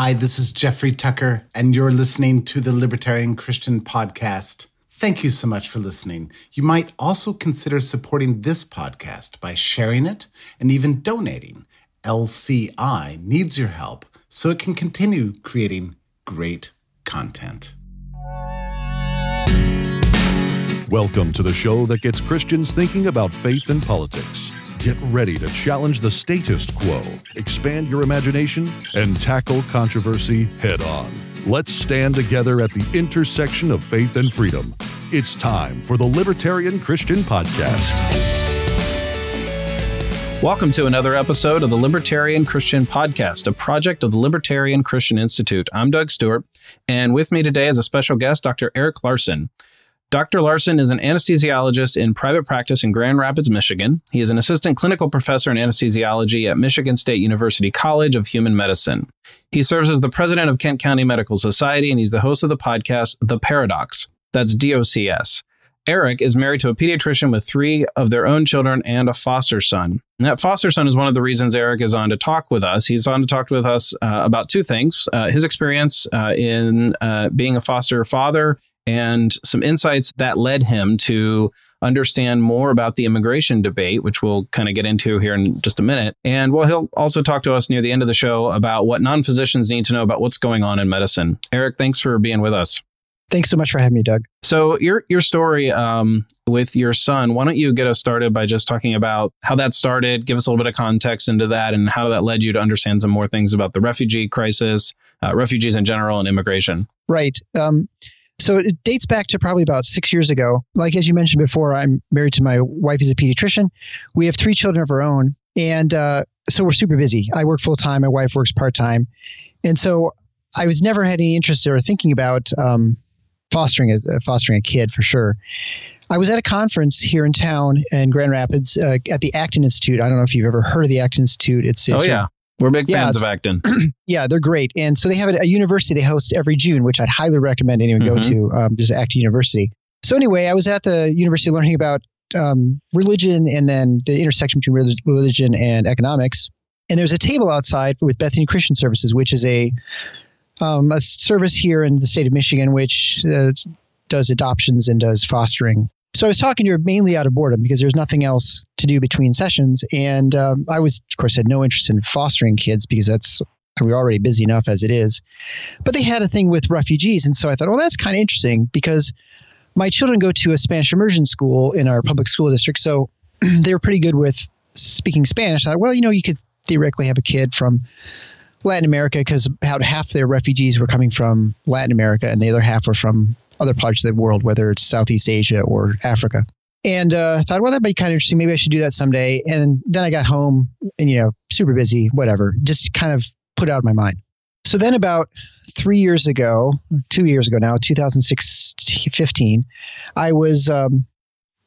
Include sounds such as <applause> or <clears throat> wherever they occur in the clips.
Hi, this is Jeffrey Tucker, and you're listening to the Libertarian Christian Podcast. Thank you so much for listening. You might also consider supporting this podcast by sharing it and even donating. LCI needs your help so it can continue creating great content. Welcome to the show that gets Christians thinking about faith and politics. Get ready to challenge the status quo, expand your imagination, and tackle controversy head on. Let's stand together at the intersection of faith and freedom. It's time for the Libertarian Christian Podcast. Welcome to another episode of the Libertarian Christian Podcast, a project of the Libertarian Christian Institute. I'm Doug Stewart, and with me today is a special guest, Dr. Eric Larson. Dr. Larson is an anesthesiologist in private practice in Grand Rapids, Michigan. He is an assistant clinical professor in anesthesiology at Michigan State University College of Human Medicine. He serves as the president of Kent County Medical Society, and he's the host of the podcast, The Paradocs. That's DOCS. Eric is married to a pediatrician with three of their own children and a foster son. And that foster son is one of the reasons Eric is on to talk with us. He's on to talk with us uh, about two things uh, his experience uh, in uh, being a foster father and some insights that led him to understand more about the immigration debate, which we'll kind of get into here in just a minute. And well, he'll also talk to us near the end of the show about what non physicians need to know about what's going on in medicine. Eric, thanks for being with us. Thanks so much for having me, Doug. So your your story um, with your son, why don't you get us started by just talking about how that started? Give us a little bit of context into that, and how that led you to understand some more things about the refugee crisis, uh, refugees in general, and immigration. Right. Um, so it dates back to probably about six years ago. Like as you mentioned before, I'm married to my wife who's a pediatrician. We have three children of our own, and uh, so we're super busy. I work full time. My wife works part time, and so I was never had any interest or thinking about um, fostering a fostering a kid for sure. I was at a conference here in town in Grand Rapids uh, at the Acton Institute. I don't know if you've ever heard of the Acton Institute. It's, it's oh yeah, we're big yeah, fans of Acton. <clears throat> yeah, they're great. And so they have a, a, university they host every June, which I'd highly recommend anyone mm-hmm. go to, um, just Acton University. So anyway, I was at the university learning about um, religion and then the intersection between religion and economics. And there's a table outside with Bethany Christian Services, which is a um, a service here in the state of Michigan, which uh, does adoptions and does fostering so I was talking to her mainly out of boredom because there's nothing else to do between sessions, and um, I was, of course, had no interest in fostering kids because that's we're already busy enough as it is. But they had a thing with refugees, and so I thought, well, that's kind of interesting because my children go to a Spanish immersion school in our public school district, so <clears throat> they were pretty good with speaking Spanish. I thought, well, you know, you could theoretically have a kid from Latin America because about half their refugees were coming from Latin America, and the other half were from other parts of the world, whether it's Southeast Asia or Africa. And uh, thought, well, that'd be kind of interesting. Maybe I should do that someday. And then I got home and, you know, super busy, whatever, just kind of put out of my mind. So then about three years ago, two years ago now, 2015, I was, um,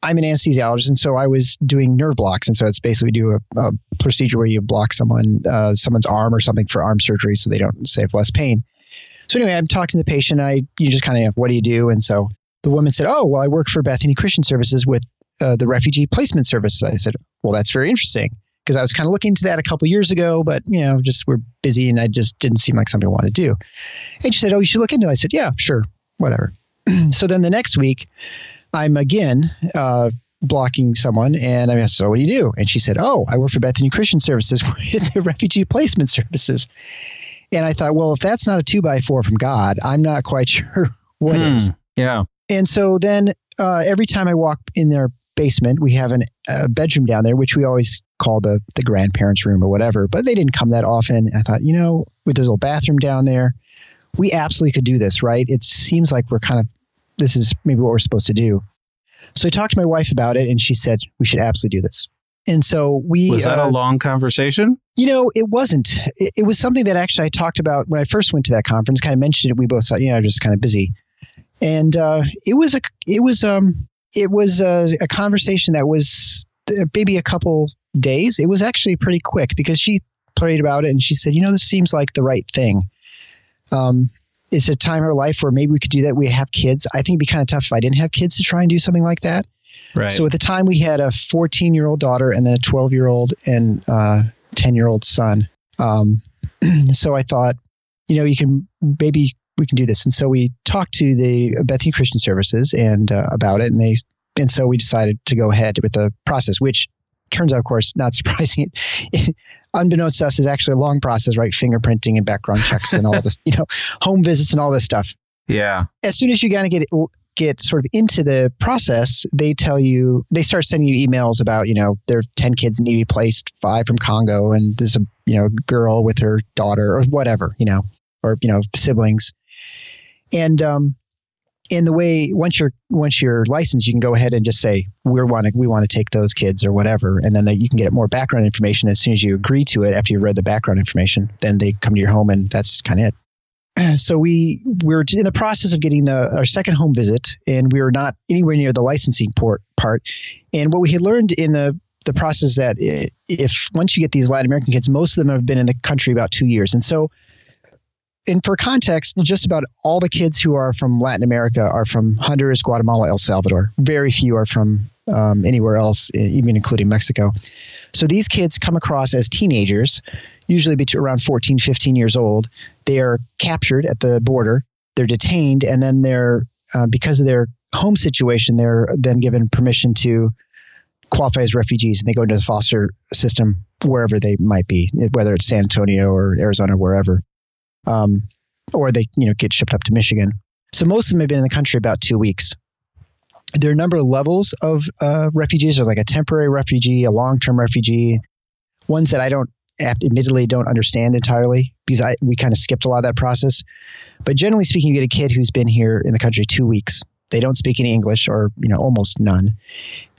I'm an anesthesiologist. And so I was doing nerve blocks. And so it's basically do a, a procedure where you block someone, uh, someone's arm or something for arm surgery so they don't say have less pain. So anyway, I'm talking to the patient. I you just kind of what do you do? And so the woman said, "Oh, well, I work for Bethany Christian Services with uh, the refugee placement services." I said, "Well, that's very interesting." Because I was kind of looking into that a couple years ago, but you know, just we're busy, and I just didn't seem like something I wanted to do. And she said, "Oh, you should look into it." I said, "Yeah, sure, whatever." <clears throat> so then the next week, I'm again uh, blocking someone, and I asked, "So what do you do?" And she said, "Oh, I work for Bethany Christian Services <laughs> with the refugee placement services." And I thought, well, if that's not a two by four from God, I'm not quite <laughs> sure what hmm, is. Yeah. And so then uh, every time I walk in their basement, we have an, a bedroom down there, which we always call the the grandparents' room or whatever. But they didn't come that often. I thought, you know, with this little bathroom down there, we absolutely could do this, right? It seems like we're kind of this is maybe what we're supposed to do. So I talked to my wife about it, and she said we should absolutely do this. And so we was that uh, a long conversation? You know, it wasn't. It, it, was something that actually I talked about when I first went to that conference. Kind of mentioned it. We both thought, you know, I was just kind of busy, and uh, it was a it was um it was a, a conversation that was uh, maybe a couple days. It was actually pretty quick because she prayed about it and she said, you know, this seems like the right thing. Um, it's a time in our life where maybe we could do that. We have kids. I think it'd be kind of tough if I didn't have kids to try and do something like that. Right. So at the time, we had a 14 year old daughter and then a 12 year old and uh, 10 year old son. Um, <clears throat> so I thought, you know, you can maybe we can do this. And so we talked to the Bethany Christian Services and uh, about it, and they and so we decided to go ahead with the process, which turns out, of course, not <laughs> surprising. It, unbeknownst to us, is actually a long process, right? Fingerprinting and background checks and all this, <laughs> you know, home visits and all this stuff. Yeah. As soon as you kind of get get sort of into the process, they tell you they start sending you emails about you know there are ten kids need to be placed, five from Congo, and there's a you know girl with her daughter or whatever, you know, or you know siblings, and um, in the way once you're once you're licensed, you can go ahead and just say we want to we want to take those kids or whatever, and then you can get more background information as soon as you agree to it. After you've read the background information, then they come to your home, and that's kind of it. <clears throat> So we we're in the process of getting the our second home visit, and we were not anywhere near the licensing port part. And what we had learned in the the process that if once you get these Latin American kids, most of them have been in the country about two years, and so and for context, just about all the kids who are from Latin America are from Honduras, Guatemala, El Salvador. Very few are from um, anywhere else, even including Mexico. So these kids come across as teenagers, usually between around 14, 15 years old. They are captured at the border, they're detained, and then they're, uh, because of their home situation, they're then given permission to qualify as refugees and they go into the foster system wherever they might be, whether it's San Antonio or Arizona, wherever um, or they you know get shipped up to Michigan. So most of them have been in the country about two weeks. There are a number of levels of uh, refugees. There's like a temporary refugee, a long-term refugee, ones that I don't admittedly don't understand entirely because I we kind of skipped a lot of that process. But generally speaking, you get a kid who's been here in the country two weeks. They don't speak any English or you know almost none,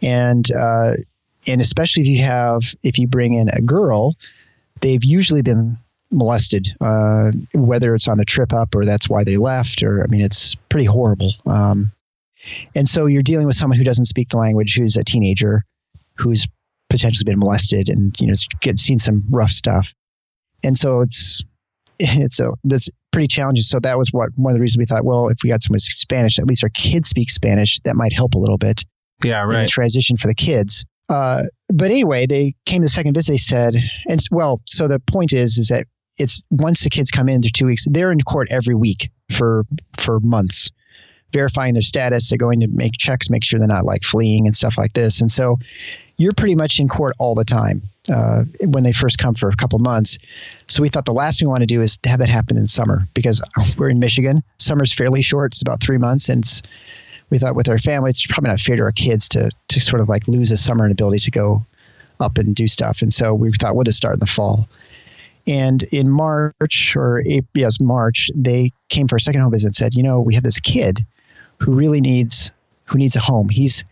and uh, and especially if you have if you bring in a girl, they've usually been molested, uh, whether it's on the trip up or that's why they left, or I mean, it's pretty horrible. Um, and so you're dealing with someone who doesn't speak the language, who's a teenager, who's potentially been molested, and you know, get seen some rough stuff. And so it's <laughs> it's a that's pretty challenging. So that was what one of the reasons we thought, well, if we got someone who speaks Spanish, at least our kids speak Spanish, that might help a little bit. Yeah, right. transition for the kids. Uh, but anyway, they came to the second visit. They said, and well, so the point is, is that it's once the kids come in, they're two weeks. They're in court every week for for months, verifying their status. They're going to make checks, make sure they're not like fleeing and stuff like this. And so, you're pretty much in court all the time uh, when they first come for a couple months. So we thought the last thing we want to do is have that happen in summer because <laughs> we're in Michigan. Summer's fairly short; it's about three months, and we thought with our family, it's probably not fair to our kids to to sort of like lose a summer and ability to go up and do stuff. And so we thought we'll just start in the fall. And in March or April, yes, March, they came for a second home visit and said, you know, we have this kid who really needs who needs a home. He's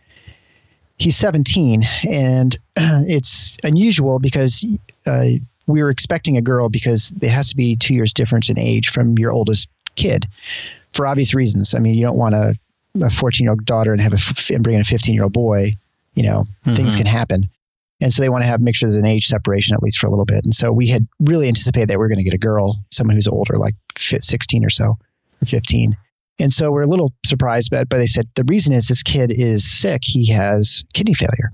he's 17, and <clears throat> it's unusual because uh, we were expecting a girl because there has to be two years difference in age from your oldest kid, for obvious reasons. I mean, you don't want a a 14 year old daughter and have a and bring in a 15 year old boy. You know, mm-hmm. things can happen. And so they want to have make sure there's an age separation at least for a little bit. And so we had really anticipated that we are going to get a girl, someone who's older, like 16 or so, or 15. And so we're a little surprised, but, but they said the reason is this kid is sick. He has kidney failure.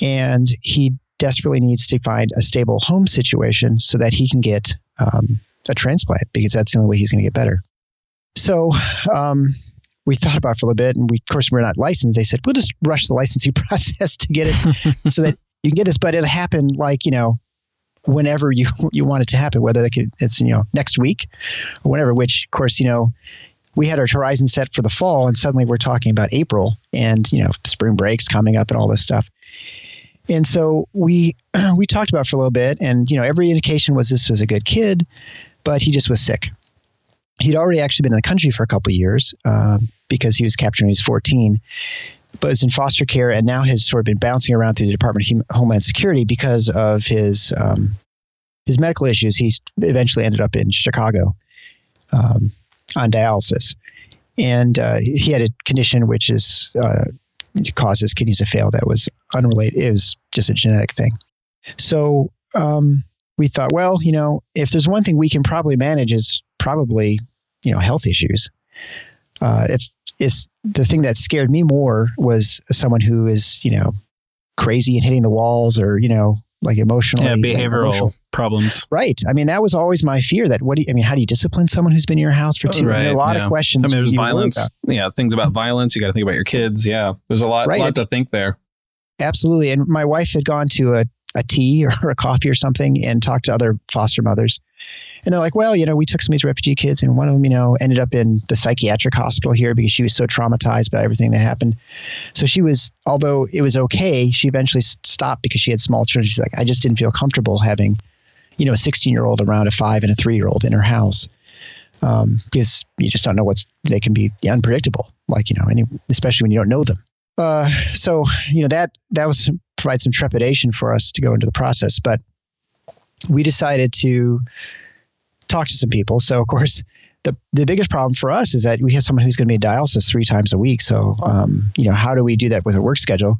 And he desperately needs to find a stable home situation so that he can get um, a transplant because that's the only way he's going to get better. So um, we thought about it for a little bit, and we, of course, we're not licensed. They said we'll just rush the licensing <laughs> process to get it so that <laughs> you can get this, but it'll happen like you know whenever you you want it to happen, whether it's you know next week or whatever. Which, of course, you know we had our horizon set for the fall, and suddenly we're talking about April, and you know spring breaks coming up and all this stuff. And so we <clears throat> we talked about for a little bit, and you know every indication was this was a good kid, but he just was sick he'd already actually been in the country for a couple years uh, because he was captured when he was 14 but was in foster care and now has sort of been bouncing around through the Department of Homeland Security because of his um, his medical issues. He eventually ended up in Chicago um, on dialysis, and uh, he had a condition which is uh, causes kidneys to fail. That was unrelated. It was just a genetic thing. So um, we thought, well, you know, if there's one thing we can probably manage, is probably you know health issues. Uh, if it's the thing that scared me more was someone who is you know crazy and hitting the walls or you know like emotional, yeah, behavioral emotional. problems. Right. I mean, that was always my fear. That what do you, I mean? How do you discipline someone who's been in your house for two? Right, I mean, a lot yeah. of questions. I mean, there's violence. Yeah, things about violence. You got to think about your kids. Yeah, there's a lot, right. lot to think there. Absolutely. And my wife had gone to a a tea <laughs> or a coffee or something and talked to other foster mothers. And they're like, well, you know, we took some of these refugee kids and one of them, you know, ended up in the psychiatric hospital here because she was so traumatized by everything that happened. So she was, although it was okay, she eventually stopped because she had small children. She's like, I just didn't feel comfortable having, you know, a 16 year old around a five and a three year old in her house. Um, because you just don't know what's, they can be unpredictable, like, you know, any, especially when you don't know them. Uh, so you know that that was provide some trepidation for us to go into the process. But we decided to talk to some people. So, of course, the, the biggest problem for us is that we have someone who's going to be in dialysis three times a week. So, um, you know, how do we do that with a work schedule?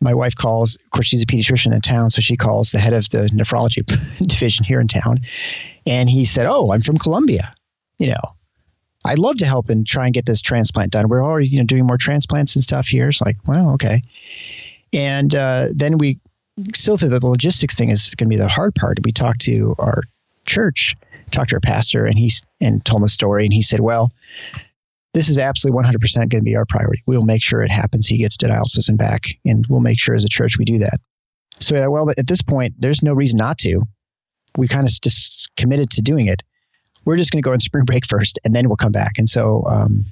My wife calls, of course, she's a pediatrician in town. So she calls the head of the nephrology <laughs> division here in town. And he said, Oh, I'm from Colombia. You know, I'd love to help and try and get this transplant done. We're already, you know, doing more transplants and stuff here. It's like, well, okay. And uh, then we still think that the logistics thing is going to be the hard part. And We talked to our church, talked to our pastor, and he and told him a story. And he said, "Well, this is absolutely 100% going to be our priority. We'll make sure it happens. He gets dialysis and back, and we'll make sure as a church we do that." So, well, at this point, there's no reason not to. We kind of just committed to doing it. We're just going to go on spring <laughs> break first, and then we'll come back. And so, um,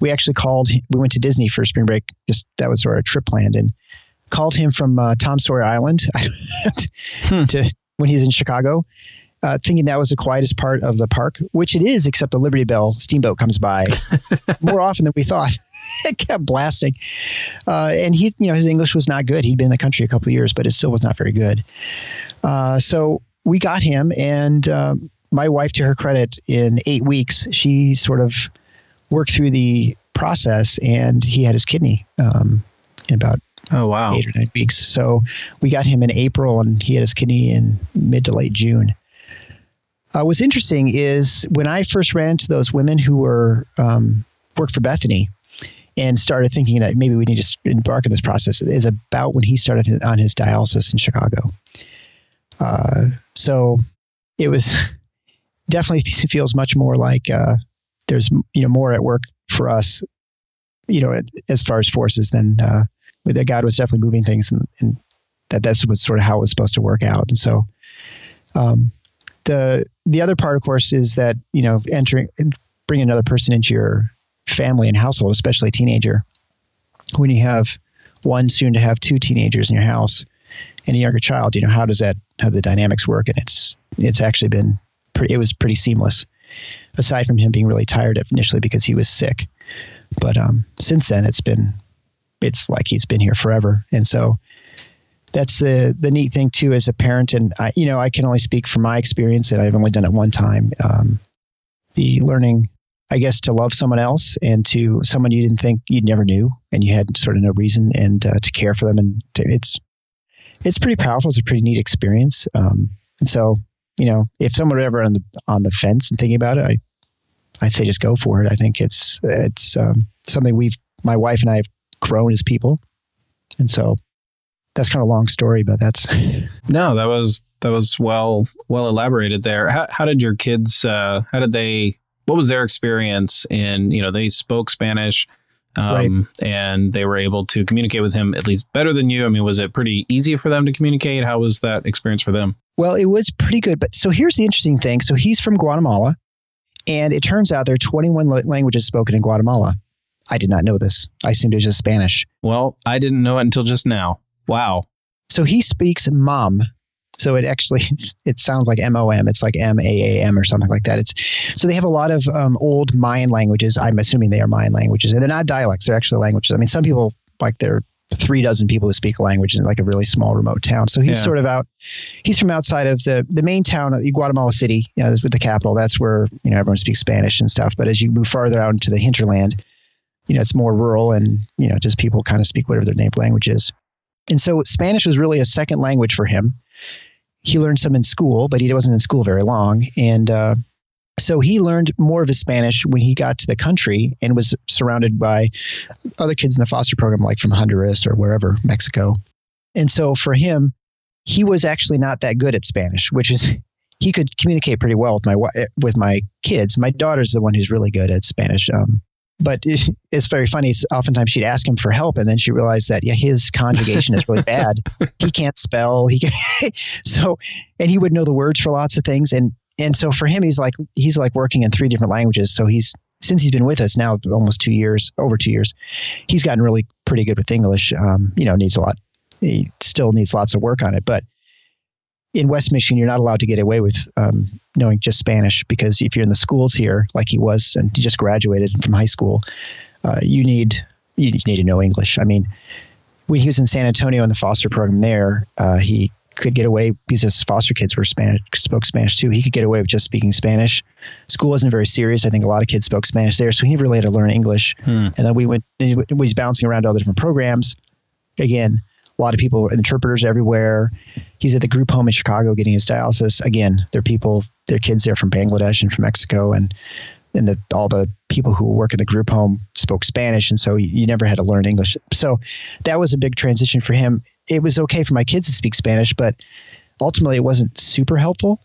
we actually called. We went to Disney for spring break. Just that was our trip planned, and called him from uh, Tom Sawyer Island <laughs> hmm. to when he's in Chicago, uh, thinking that was the quietest part of the park, which it is, except the Liberty Belle steamboat comes by <laughs> more often than we thought. <laughs> it kept blasting, uh, and he, you know, his English was not good. He'd been in the country a couple of years, but it still was not very good. Uh, so we got him, and um, my wife, to her credit, in eight weeks, she sort of worked through the process, and he had his kidney um, in about Oh wow! Eight or nine weeks. So we got him in April, and he had his kidney in mid to late June. Uh, what's interesting is when I first ran into those women who were um, worked for Bethany and started thinking that maybe we need to embark on this process is about when he started on his dialysis in Chicago. Uh, so it was <laughs> definitely <laughs> feels much more like uh, there's you know more at work for us, you know, as far as forces than uh, that God was definitely moving things, and, and that that's was sort of how it was supposed to work out. And so, um, the the other part, of course, is that you know entering bringing another person into your family and household, especially a teenager, when you have one soon to have two teenagers in your house and a younger child, you know how does that how the dynamics work? And it's it's actually been pretty, it was pretty seamless, aside from him being really tired initially because he was sick. But um, since then, it's been it's like he's been here forever. And so that's the the neat thing too as a parent. And I, you know, I can only speak from my experience, and I've only done it one time. Um, the learning, I guess, to love someone else and to someone you didn't think you'd never knew, and you had sort of no reason, and uh, to care for them, and to, it's it's pretty powerful. It's a pretty neat experience. Um, and so, you know, if someone were ever on the on the fence and thinking about it, I I'd say just go for it. I think it's it's um, something we've my wife and I have grown as people. And so that's kind of a long story, but that's <laughs> no, that was that was well well elaborated there. How, how did your kids? Uh, how did they? What was their experience in? You know, they spoke Spanish, um, right. and they were able to communicate with him at least better than you. I mean, was it pretty easy for them to communicate? How was that experience for them? Well, it was pretty good. But so here's the interesting thing. So he's from Guatemala, and it turns out there are 21 languages spoken in Guatemala. I did not know this. I assumed it was just Spanish. Well, I didn't know it until just now. Wow. So he speaks mom. So it actually <laughs> it sounds like M O M. It's like M A A M or something like that. It's so they have a lot of um, old Mayan languages. I'm assuming they are Mayan languages, and they're not dialects. They're actually languages. I mean, some people like there are three dozen people who speak a language in like a really small remote town. So he's yeah. sort of out. He's from outside of the the main town, of Guatemala City, you know, with the capital. That's where you know everyone speaks Spanish and stuff. But as you move farther out into the hinterland, you know, it's more rural and, you know, just people kind of speak whatever their native language is. And so Spanish was really a second language for him. He learned some in school, but he wasn't in school very long. And uh, so he learned more of his Spanish when he got to the country and was surrounded by other kids in the foster program, like from Honduras or wherever, Mexico. And so for him, he was actually not that good at Spanish, which is he could communicate pretty well with my with my kids. My daughter's the one who's really good at Spanish. Um, but <laughs> it's very funny. Oftentimes she'd ask him for help, and then she realized that yeah, his conjugation is really bad. <laughs> He can't spell. He can, <laughs> so, and he would know the words for lots of things, and and so for him, he's like he's like working in three different languages. So he's since he's been with us now almost two years, over two years, he's gotten really pretty good with English. Um, you know, needs a lot. He still needs lots of work on it, but in West Michigan, you're not allowed to get away with um, knowing just Spanish because if you're in the schools here, like he was, and he just graduated from high school, uh, you need you need to know English. I mean, when he was in San Antonio in the foster program there, uh, he could get away because his foster kids were Spanish, spoke Spanish too. He could get away with just speaking Spanish. School wasn't very serious. I think a lot of kids spoke Spanish there, so he really had to learn English. Hmm. And then we went. He was bouncing around to all the different programs. Again, a lot of people, interpreters everywhere. He's at the group home in Chicago getting his dialysis. Again, there are people, their kids there from Bangladesh and from Mexico, and and the, all the people who work in the group home spoke Spanish, and so you, you, never had to learn English. So that was a big transition for him. It was okay for my kids to speak Spanish, but ultimately it wasn't super helpful.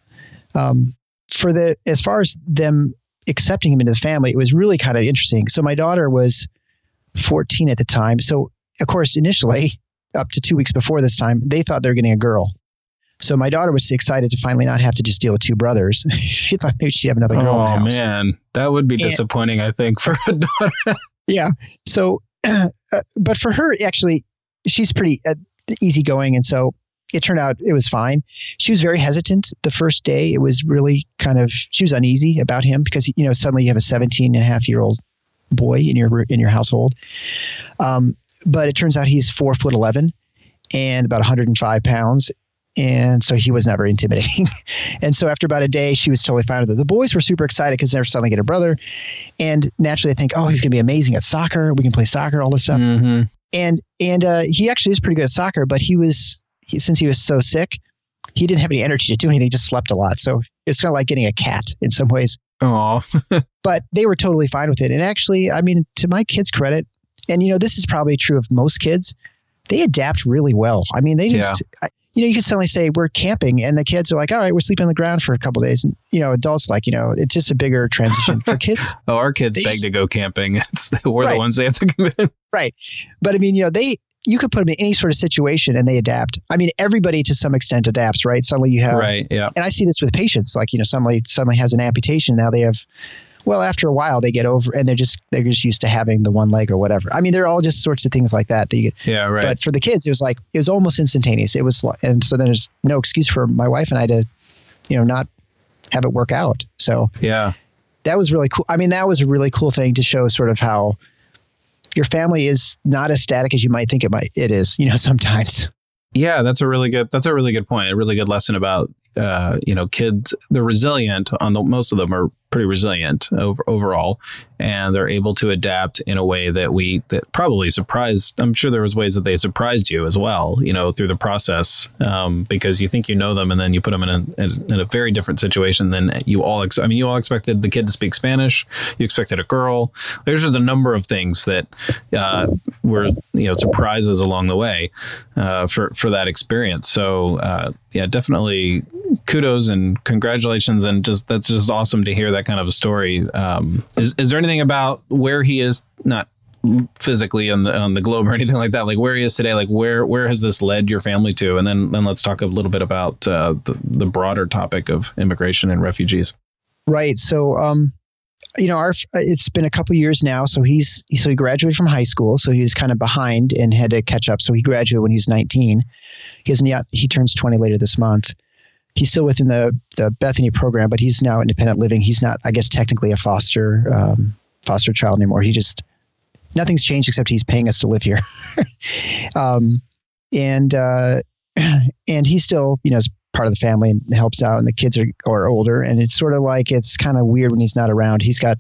Um, for the as far as them accepting him into the family, it was really kind of interesting. So my daughter was 14 at the time. So of course, initially up to two weeks before this time, they thought they were getting a girl. So my daughter was excited to finally not have to just deal with two brothers. <laughs> she thought maybe she'd have another girl. Oh man, that would be and, disappointing. I think for a <laughs> daughter. yeah. So, <clears throat> uh, but for her, actually, she's pretty uh, easygoing, and so it turned out it was fine. She was very hesitant the first day. It was really kind of she was uneasy about him because you know suddenly you have a 17 and a half year old boy in your in your household. Um, but it turns out he's four foot 11 and about 105 pounds. And so he was never intimidating. <laughs> and so after about a day, she was totally fine with it. The boys were super excited because they're suddenly get a brother. And naturally, they think, oh, he's going to be amazing at soccer. We can play soccer, all this stuff. Mm-hmm. And and uh, he actually is pretty good at soccer, but he was, he, since he was so sick, he didn't have any energy to do anything, just slept a lot. So it's kind of like getting a cat in some ways. Oh. <laughs> but they were totally fine with it. And actually, I mean, to my kids' credit, and you know this is probably true of most kids they adapt really well i mean they just yeah. you know you can suddenly say we're camping and the kids are like all right we're sleeping on the ground for a couple days and you know adults like you know it's just a bigger transition for kids <laughs> oh our kids beg just, to go camping <laughs> it's, we're right. the ones they have to come in right but i mean you know they you could put them in any sort of situation and they adapt. I mean, everybody to some extent adapts, right? Suddenly you have, right, yeah. And I see this with patients, like you know, somebody suddenly has an amputation. Now they have well, after a while, they get over and they're just they're just used to having the one leg or whatever. I mean, they're all just sorts of things like that. that you, yeah, right. But for the kids, it was like it was almost instantaneous. It was, and so then there's no excuse for my wife and I to, you know, not have it work out. So yeah, that was really cool. I mean, that was a really cool thing to show sort of how your family is not as static as you might think it might. It is, you know, <laughs> sometimes. Yeah, that's a really good. That's a really good point. A really good lesson about uh, you know, kids, they're resilient on the, most of them are pretty resilient over, overall, and they're able to adapt in a way that we, that probably surprised, I'm sure there was ways that they surprised you as well, you know, through the process, um, because you think you know them and then you put them in a, in a very different situation than you all, ex- I mean, you all expected the kid to speak Spanish, you expected a girl. There's just a number of things that uh, were, you know, surprises along the way uh, for, for that experience. So, uh, yeah, definitely kudos and congratulations, and just that's just awesome to hear that kind of a story. Um, is is there anything about where he is not physically on the on the globe or anything like that? Like where he is today? Like where where has this led your family to? And then then let's talk a little bit about uh, the the broader topic of immigration and refugees. Right. So um, you know, our it's been a couple years now. So he's so he graduated from high school, so he was kind of behind and had to catch up. So he graduated when he was 19. He hasn't yet. He turns 20 later this month. He's still within the the Bethany program, but he's now independent living. He's not, I guess, technically a foster um, foster child anymore. He just nothing's changed except he's paying us to live here. <laughs> um, and uh, <clears throat> and he's still, you know, part of the family and helps out, and the kids are, are older. And it's sort of like it's kind of weird when he's not around. He's got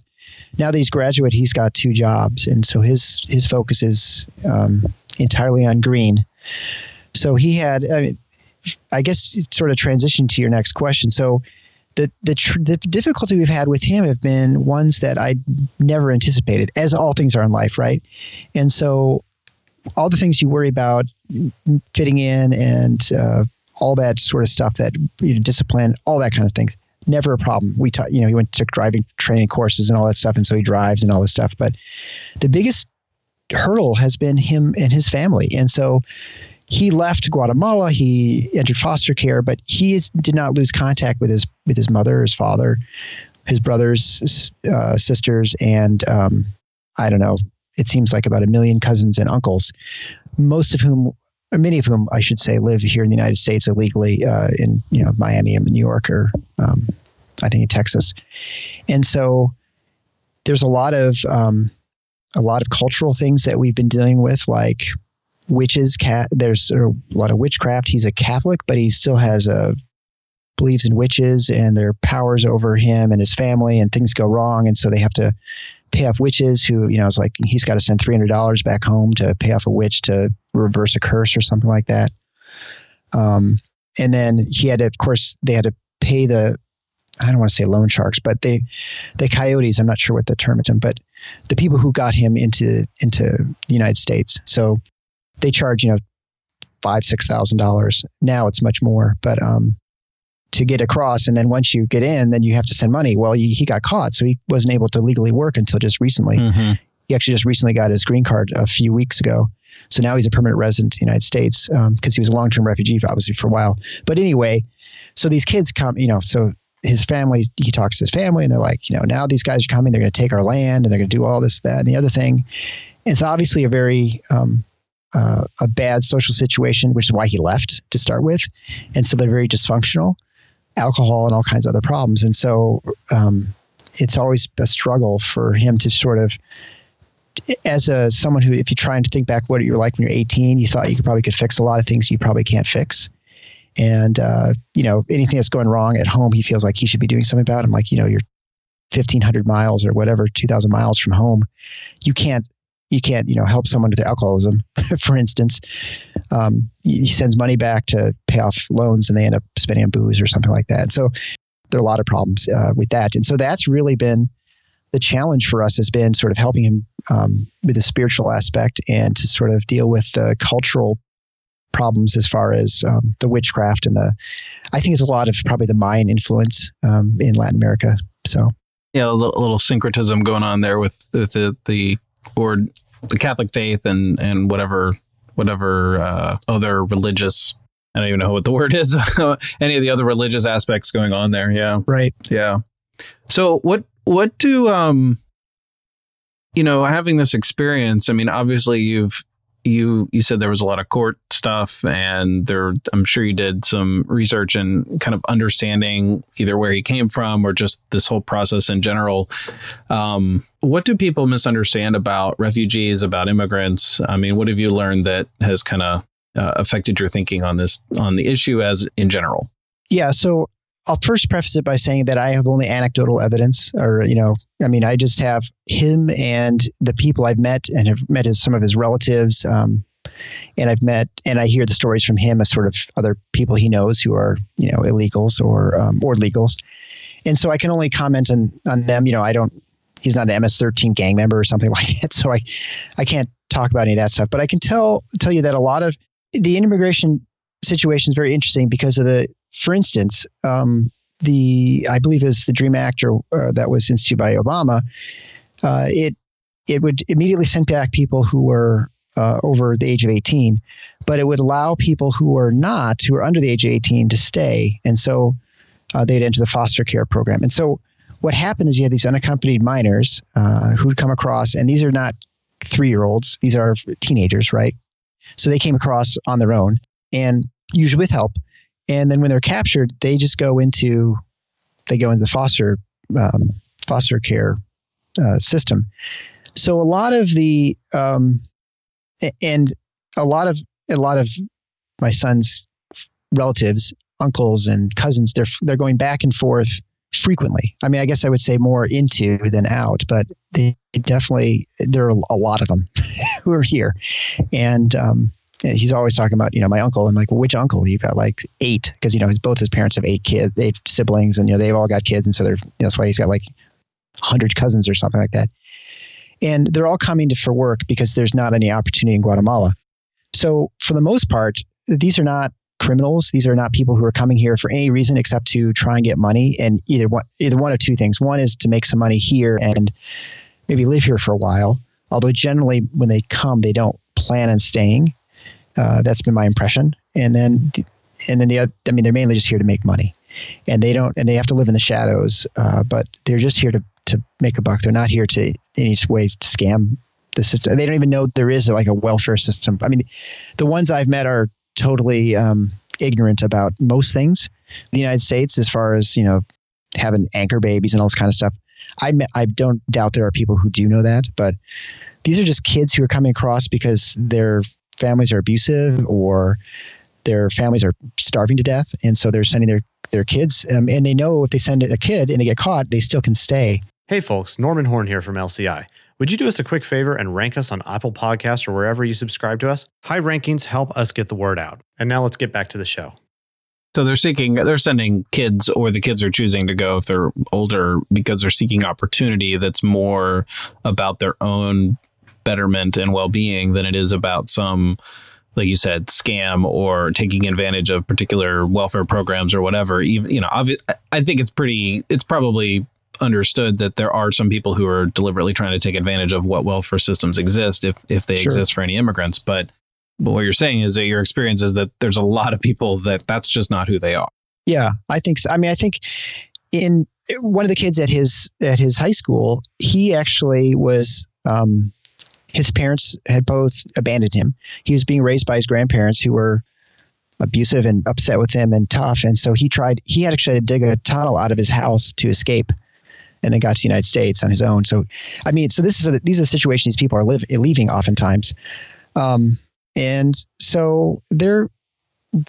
now that he's graduate, he's got two jobs, and so his his focus is um, entirely on green. So he had, I, mean, I guess, sort of transition to your next question. So the the, tr- the difficulty we've had with him have been ones that I never anticipated, as all things are in life, right? And so all the things you worry about fitting in and uh, all that sort of stuff that you know, discipline, all that kind of things. Never a problem. We taught, you know, he went took driving training courses and all that stuff, and so he drives and all this stuff. But the biggest hurdle has been him and his family, and so he left Guatemala. He entered foster care, but he is, did not lose contact with his with his mother, his father, his brothers, uh, sisters, and um, I don't know. It seems like about a million cousins and uncles, most of whom, many of whom, I should say, live here in the United States illegally uh, in you know Miami and New York or um, I think in Texas, and so there's a lot of um, a lot of cultural things that we've been dealing with, like witches. Cat, there's a lot of witchcraft. He's a Catholic, but he still has a believes in witches and their powers over him and his family, and things go wrong, and so they have to pay off witches. Who you know is like he's got to send three hundred dollars back home to pay off a witch to reverse a curse or something like that. Um, and then he had to, of course, they had to pay the I don't want to say loan sharks, but they, the coyotes. I'm not sure what the term is, but the people who got him into into the United States. So they charge you know five six thousand dollars. Now it's much more, but um, to get across, and then once you get in, then you have to send money. Well, he, he got caught, so he wasn't able to legally work until just recently. Mm-hmm. He actually just recently got his green card a few weeks ago. So now he's a permanent resident of the United States because um, he was a long term refugee, obviously, for a while. But anyway, so these kids come, you know, so his family, he talks to his family, and they're like, you know, now these guys are coming, they're going to take our land, and they're going to do all this, that, and the other thing. It's obviously a very um, uh, a bad social situation, which is why he left to start with, and so they're very dysfunctional, alcohol and all kinds of other problems, and so um, it's always a struggle for him to sort of as a someone who if you try and think back what you're like when you're 18 you thought you could probably could fix a lot of things you probably can't fix. And uh, you know anything that's going wrong at home he feels like he should be doing something about i'm like you know you're 1500 miles or whatever 2000 miles from home. You can't you can't you know help someone with alcoholism <laughs> for instance. Um, he sends money back to pay off loans and they end up spending on booze or something like that. So there are a lot of problems uh, with that. And so that's really been the challenge for us has been sort of helping him um, with the spiritual aspect and to sort of deal with the cultural problems as far as um, the witchcraft and the i think it's a lot of probably the mayan influence um, in latin america. So yeah a little, a little, syncretism going on there with, with the, the or the catholic faith and and whatever whatever uh, other religious i don't even know what the <laughs> word is <laughs> any of the other religious aspects going on there. Yeah. Right. Yeah. So what what do um you know having this experience i mean obviously you've you you said there was a lot of court stuff and there i'm sure you did some research and kind of understanding either where he came from or just this whole process in general. Um, what do people misunderstand about refugees about immigrants? I mean what have you learned that has kind of uh, affected your thinking on this on the issue as in general? Yeah so I'll first preface it by saying that I have only anecdotal evidence, or you know, I mean, I just have him and the people I've met and have met his, some of his relatives, um, and I've met and I hear the stories from him as sort of other people he knows who are you know illegals or um, or legals, and so I can only comment on on them. You know, I don't. He's not an MS-13 gang member or something <laughs> like that, so I I can't talk about any of that stuff. But I can tell tell you that a lot of the immigration situation is very interesting because of the for instance, um, the I believe is the Dream Act uh, that was instituted by Obama. Uh, it it would immediately send back people who were uh, over the age of 18, but it would allow people who are not, who are under the age of 18, to stay, and so uh, they'd enter the foster care program. And so what happened is you had these unaccompanied minors uh, who'd come across, and these are not three year olds; these are teenagers, right? So they came across on their own, and usually with help and then when they're captured, they just go into they go into the foster um, foster care uh, system. So a lot of the um, and a lot of a lot of my son's relatives, uncles and cousins, they're they're going back and forth frequently. I mean, I guess I would say more into than out, but they definitely there are a lot of them <laughs> who are here, and um, he's always talking about you know my uncle. I'm like, well, which uncle? You've got like eight because you know his, both his parents have eight kids, eight siblings, and you know they've all got kids, and so they're you know, that's why he's got like hundred cousins or something like that. And they're all coming to for work because there's not any opportunity in Guatemala. So for the most part, these are not criminals. These are not people who are coming here for any reason except to try and get money. And either one, either one of two things. One is to make some money here and maybe live here for a while. Although generally, when they come, they don't plan on staying. Uh, that's been my impression. And then, and then the I mean, they're mainly just here to make money, and they don't, and they have to live in the shadows. Uh, but they're just here to to make a buck. They're not here to in any way to scam the system. They don't even know there is like a welfare system. I mean, the ones I've met are totally um, ignorant about most things. The United States, as far as you know, having anchor babies and all this kind of stuff. I I don't doubt there are people who do know that, but these are just kids who are coming across because their families are abusive or their families are starving to death, and so they're sending their their kids, um, and they know if they send a kid and they get caught, they still can stay. Hey folks, Norman Horn here from LCI. Would you do us a quick favor and rank us on Apple Podcasts or wherever you subscribe to us? High rankings help us get the word out. And now let's get back to the show. So they're seeking, they're sending kids, or the kids are choosing to go if they're older because they're seeking opportunity that's more about their own betterment and well being than it is about some, like you said, scam or taking advantage of particular welfare programs or whatever. Even you know, I think it's pretty, it's probably understood that there are some people who are deliberately trying to take advantage of what welfare systems exist if if they sure. exist for any immigrants but but what you're saying is that your experience is that there's a lot of people that that's just not who they are. Yeah, I think so. I mean, I think in one of the kids at his at his high school, he actually was. Um, his parents had both abandoned him. He was being raised by his grandparents, who were abusive and upset with him and tough. And so he tried. He had actually to dig a tunnel out of his house to escape, and then got to the United States on his own. So, I mean, so this is a, these are the situations these people are live, leaving oftentimes. Um, and so they're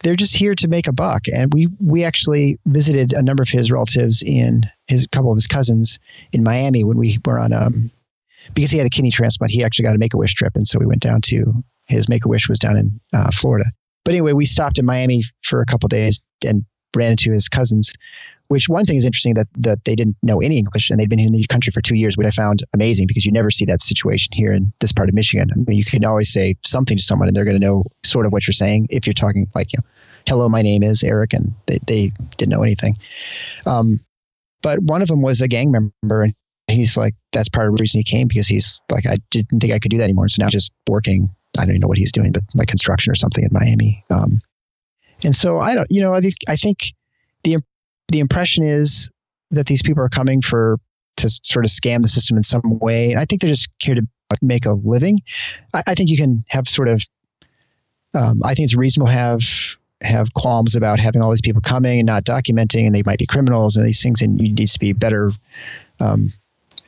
they're just here to make a buck. And we we actually visited a number of his relatives in his couple of his cousins in Miami when we were on um because he had a kidney transplant. He actually got a Make a Wish trip, and so we went down to his Make a Wish was down in uh, Florida. But anyway, we stopped in Miami for a couple days and ran into his cousins which one thing is interesting that that they didn't know any English and they'd been in the country for two years, which I found amazing because you never see that situation here in this part of Michigan. I mean, you can always say something to someone and they're going to know sort of what you're saying if you're talking like, you know, hello, my name is Eric, and they they didn't know anything. Um, but one of them was a gang member, and he's like, that's part of the reason he came because he's like, I didn't think I could do that anymore. So now just working, I don't even know what he's doing, but like construction or something in Miami. Um, and so I don't, you know, I think I think the the impression is that these people are coming for to sort of scam the system in some way. And I think they're just here to make a living. I, I think you can have sort of, um, I think it's reasonable to have have qualms about having all these people coming and not documenting, and they might be criminals and these things, and you need to be better um,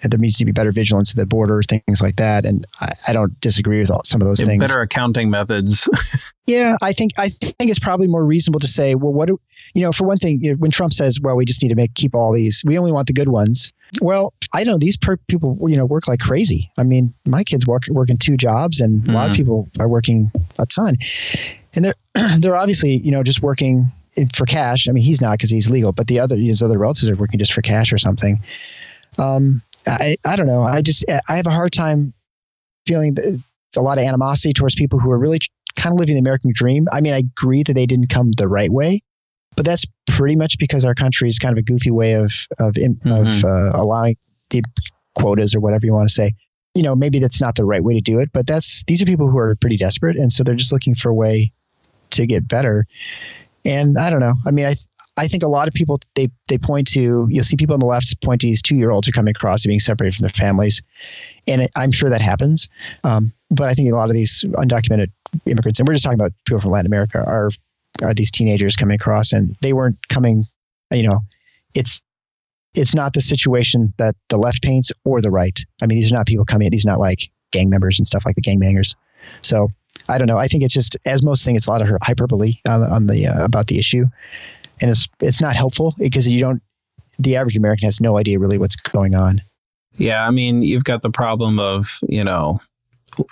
there needs to be better vigilance at the border, things like that. And I, I don't disagree with all, some of those yeah, things. Better accounting methods. <laughs> yeah, I think I think it's probably more reasonable to say, well, what do you know? For one thing, you know, when Trump says, "Well, we just need to make keep all these, we only want the good ones." Well, I know these per- people, you know, work like crazy. I mean, my kids work working two jobs, and mm-hmm. a lot of mm-hmm. people are working a ton, and they're <clears throat> they're obviously, you know, just working for cash. I mean, he's not because he's legal, but the other his other relatives are working just for cash or something. Um, I, I don't know. I just I have a hard time feeling a lot of animosity towards people who are really kind of living the American dream. I mean, I agree that they didn't come the right way, but that's pretty much because our country is kind of a goofy way of of mm-hmm. of uh, allowing the quotas or whatever you want to say. You know, maybe that's not the right way to do it, but that's these are people who are pretty desperate, and so they're just looking for a way to get better. And I don't know. I mean, I I think a lot of people they they point to you'll see people on the left point to these two year olds who are coming across being separated from their families, and it, I'm sure that happens. Um, but I think a lot of these undocumented immigrants, and we're just talking about people from Latin America, are are these teenagers coming across, and they weren't coming. You know, it's it's not the situation that the left paints or the right. I mean, these are not people coming. These are not like gang members and stuff like the gangbangers. So I don't know. I think it's just as most things, it's a lot of hyperbole on, on the uh, about the issue and it's it's not helpful because you don't. The average American has no idea really what's going on. Yeah, I mean, you've got the problem of you know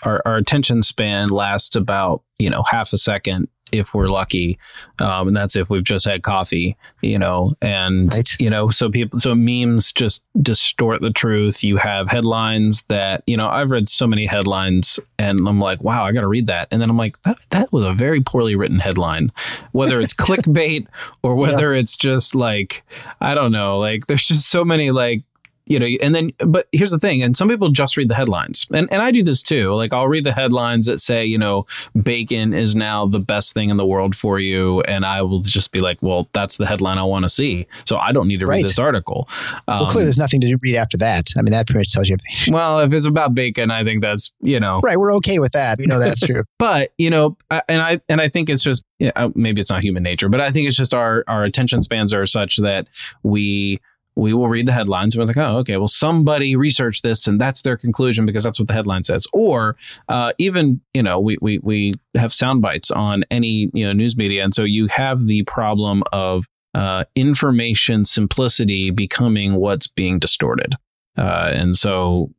our, our attention span lasts about you know half a second if we're lucky, um, and that's if we've just had coffee, you know. And Right. you know, so people, so memes just distort the truth. You have headlines that you know I've read so many headlines, and I'm like, wow, I got to read that, and then I'm like, that that was a very poorly written headline, whether it's <laughs> clickbait or whether it's just like I don't know, like there's just so many like you know, and then, but here's the thing, and some people just read the headlines, and and I do this too. Like I'll read the headlines that say, you know, bacon is now the best thing in the world for you, and I will just be like, well, that's the headline I want to see, so I don't need to read this article. Um, well, clearly, there's nothing to read after that. I mean, that pretty much tells you everything. <laughs> well, if it's about bacon, I think that's you know, right. We're okay with that. We know that's true. <laughs> but you know I- and i and i think it's just yeah, uh, maybe it's not human nature but i think it's just our our attention spans are such that we we will read the headlines. We're like oh okay well somebody researched this and that's their conclusion because that's what the headline says. Or uh, even you know we, we we have sound bites on any you know news media and so you have the problem of uh, information simplicity becoming what's being distorted. Uh, and so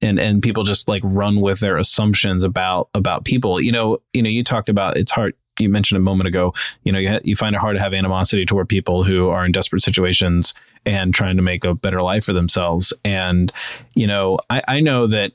and and people just like run with their assumptions about about people. You know you know you talked about it's hard you mentioned a moment ago you know you, ha- you find it hard to have animosity toward people who are in desperate situations and trying to make a better life for themselves and you know i i know that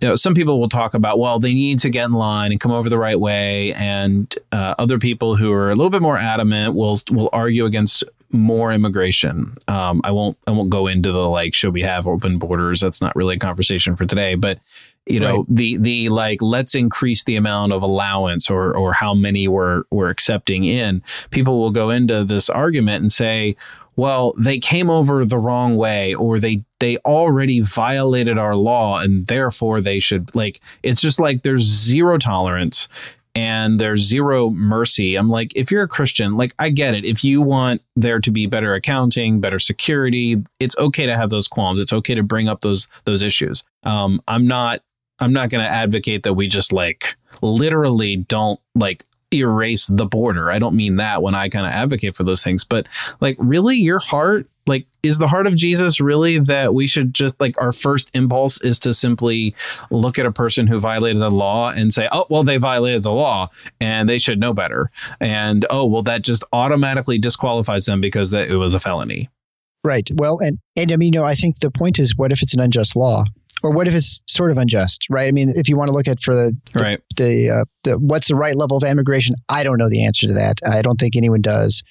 you know, some people will talk about, well, they need to get in line and come over the right way, and uh, other people who are a little bit more adamant will will argue against more immigration. Um, I won't I won't go into the like, should we have open borders? That's not really a conversation for today, but you know Right. the the like let's increase the amount of allowance or or how many we're we're accepting in. People will go into this argument and say, well, they came over the wrong way or they they already violated our law and therefore they should like it's just like there's zero tolerance and there's zero mercy. I'm like if you're a Christian, like I get it. If you want there to be better accounting, better security, it's okay to have those qualms. It's okay to bring up those those issues. Um I'm not I'm not going to advocate that we just like literally don't like erase the border. I don't mean that when I kind of advocate for those things, but like really your heart like is the heart of Jesus really that we should just like our first impulse is to simply look at a person who violated the law and say, "Oh, well they violated the law and they should know better." And oh, well that just automatically disqualifies them because that it was a felony. Right. Well, and and I mean, you know, I think the point is, what if it's an unjust law, or what if it's sort of unjust, right? I mean, if you want to look at for the the, Right. the, uh, the what's the right level of immigration, I don't know the answer to that. I don't think anyone does.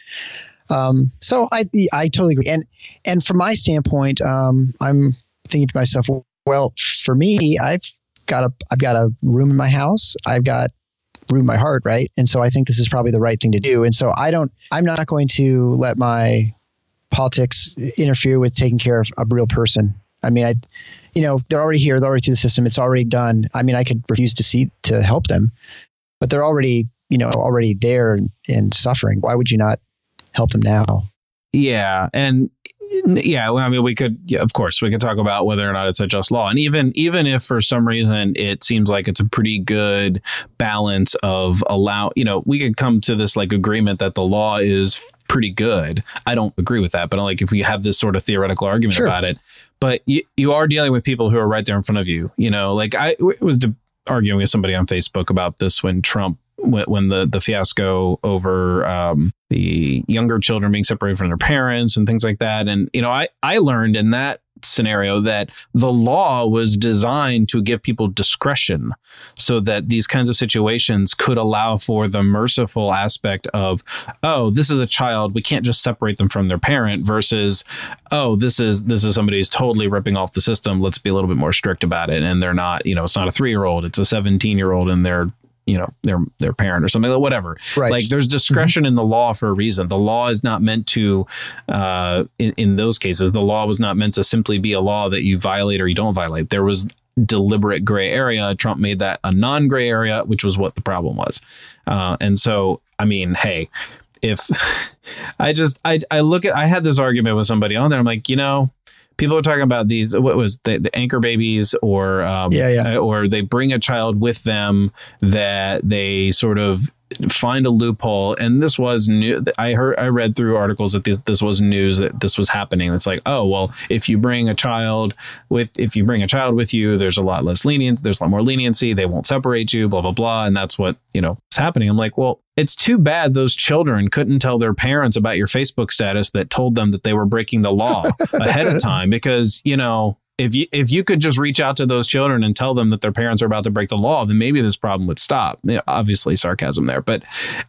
Um, so I I totally agree. And and from my standpoint, um, I'm thinking to myself, well, for me, I've got a I've got a room in my house. I've got room in my heart, right? And so I think this is probably the right thing to do. And so I don't I'm not going to let my politics interfere with taking care of a real person. I mean, I, you know, they're already here. They're already through the system. It's already done. I mean, I could refuse to see to help them, but they're already, you know, already there and, and suffering. Why would you not help them now? Yeah, and yeah, well, I mean, we could, yeah, of course, we could talk about whether or not it's a just law, and even even if for some reason it seems like it's a pretty good balance of allow, you know, we could come to this like agreement that the law is pretty good. I don't agree with that, but like if we have this sort of theoretical argument Sure. about it, but you, you are dealing with people who are right there in front of you. You know, like I was de- arguing with somebody on Facebook about this when Trump when the the fiasco over um, the younger children being separated from their parents and things like that. And you know, I I learned in that scenario that the law was designed to give people discretion so that these kinds of situations could allow for the merciful aspect of oh this is a child we can't just separate them from their parent versus oh this is this is somebody who's totally ripping off the system let's be a little bit more strict about it. And they're not you know it's not a 3 year old it's a 17 year old and they're you know their their parent or something whatever. Right. like there's discretion in the law for a reason. The law is not meant to uh in, in those cases the law was not meant to simply be a law that you violate or you don't violate. There was deliberate gray area. Trump made that a non-gray area which was what the problem was. Uh and so i mean hey if <laughs> i just i i look at i had this argument with somebody on there. I'm like you know people are talking about these what was the, the anchor babies or um Yeah, yeah. or they bring a child with them that they sort of find a loophole. And this was new i heard i read through articles that this, this was news that this was happening. It's like oh well if you bring a child with if you bring a child with you there's a lot less lenient there's a lot more leniency they won't separate you blah blah blah. And that's what you know is happening. I'm like well it's too bad those children couldn't tell their parents about your facebook status that told them that they were breaking the law <laughs> ahead of time because you know if you if you could just reach out to those children and tell them that their parents are about to break the law, then maybe this problem would stop. obviously, sarcasm there, but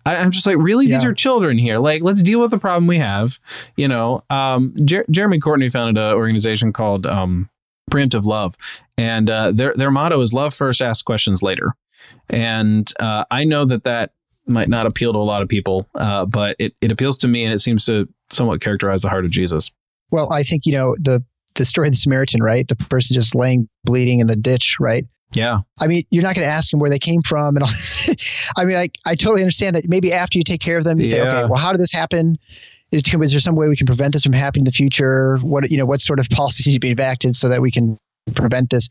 I, am just like, really, yeah. these are children here. Like, let's deal with the problem we have. You know, um, Jer- Jeremy Courtney founded an organization called um, Preemptive Love, and uh, their their motto is "Love first, ask questions later." And uh, I know that that might not appeal to a lot of people, uh, but it, it appeals to me, and it seems to somewhat characterize the heart of Jesus. Well, I think you know the the story of the Samaritan, right? The person just laying bleeding in the ditch, right? Yeah. I mean, you're not going to ask them where they came from. And <laughs> I mean, I, I totally understand that maybe after you take care of them, you yeah. say, okay, well, how did this happen? Is, is there some way we can prevent this from happening in the future? What, you know, what sort of policies need to be enacted so that we can prevent this?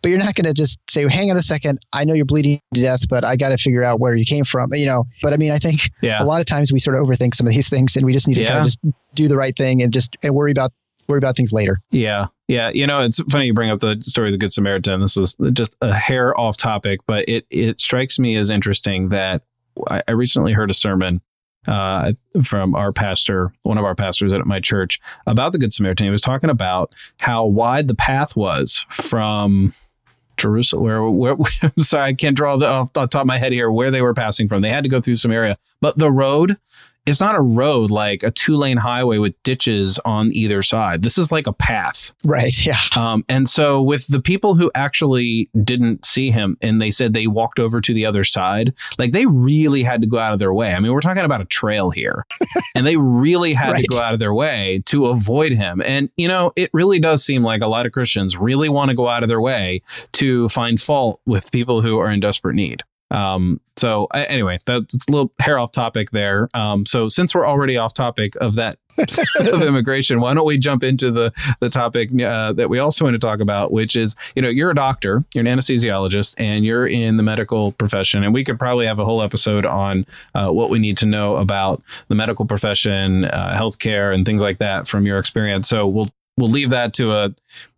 But you're not going to just say, hang on a second. I know you're bleeding to death, but I got to figure out where you came from, you know? But I mean, I think yeah. a lot of times we sort of overthink some of these things and we just need to yeah. kind of just do the right thing and just and worry about worry about things later. Yeah. Yeah. You know, it's funny you bring up the story of the Good Samaritan. This is just a hair off topic, but it, it strikes me as interesting that I, I recently heard a sermon uh, from our pastor, one of our pastors at my church, about the Good Samaritan. He was talking about how wide the path was from Jerusalem, where, where <laughs> I'm sorry, I can't draw the off the top of my head here where they were passing from. They had to go through Samaria, but the road it's not a road like a two lane highway with ditches on either side. This is like a path. Right. Yeah. Um, and so with the people who actually didn't see him and they said they walked over to the other side, like they really had to go out of their way. I mean, we're talking about a trail here <laughs> and they really had right. to go out of their way to avoid him. And, you know, it really does seem like a lot of Christians really want to go out of their way to find fault with people who are in desperate need. Um, so anyway, that's a little hair off topic there. Um, so since we're already off topic of that <laughs> of immigration, why don't we jump into the the topic uh, that we also want to talk about, which is you know you're a doctor, you're an anesthesiologist, and you're in the medical profession, and we could probably have a whole episode on uh, what we need to know about the medical profession, uh, healthcare, and things like that from your experience. So we'll we'll leave that to a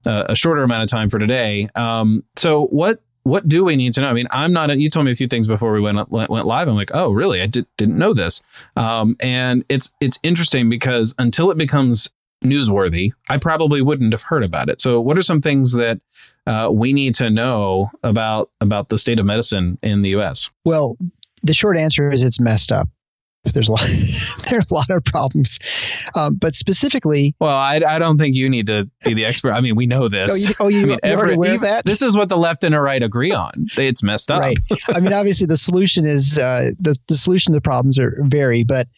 a shorter amount of time for today. Um, so what what do we need to know? I mean, I'm not. A, you told me a few things before we went went, live. I'm like, oh, really? I did, didn't know this. Um, and it's it's interesting because until it becomes newsworthy, I probably wouldn't have heard about it. So, what are some things that uh, we need to know about about the state of medicine in the U.S.? Well, the short answer is it's messed up. There's a lot, <laughs> there are a lot of problems, um, but specifically. Well, I, I don't think you need to be the expert. I mean, we know this. Oh, you, oh, you, I mean, every, aware of that? This is what the left and the right agree on. It's messed up. Right. I mean, obviously, the solution is uh, the the solution to the problems are vary, but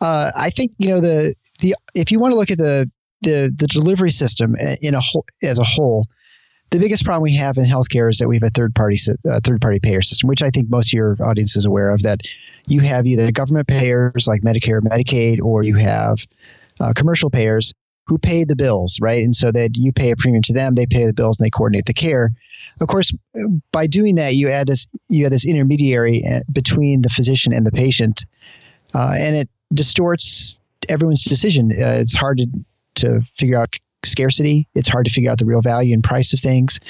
uh, I think you know the the if you want to look at the the the delivery system in a whole as a whole, the biggest problem we have in healthcare is that we have a third party uh, third party payer system, which I think most of your audience is aware of. That you have either government payers like Medicare, Medicaid, or you have uh, commercial payers who pay the bills, right? And so that you pay a premium to them, they pay the bills, and they coordinate the care. Of course, by doing that, you add this you add this intermediary uh, between the physician and the patient, uh, and it distorts everyone's decision. Uh, it's hard to to figure out scarcity. It's hard to figure out the real value and price of things.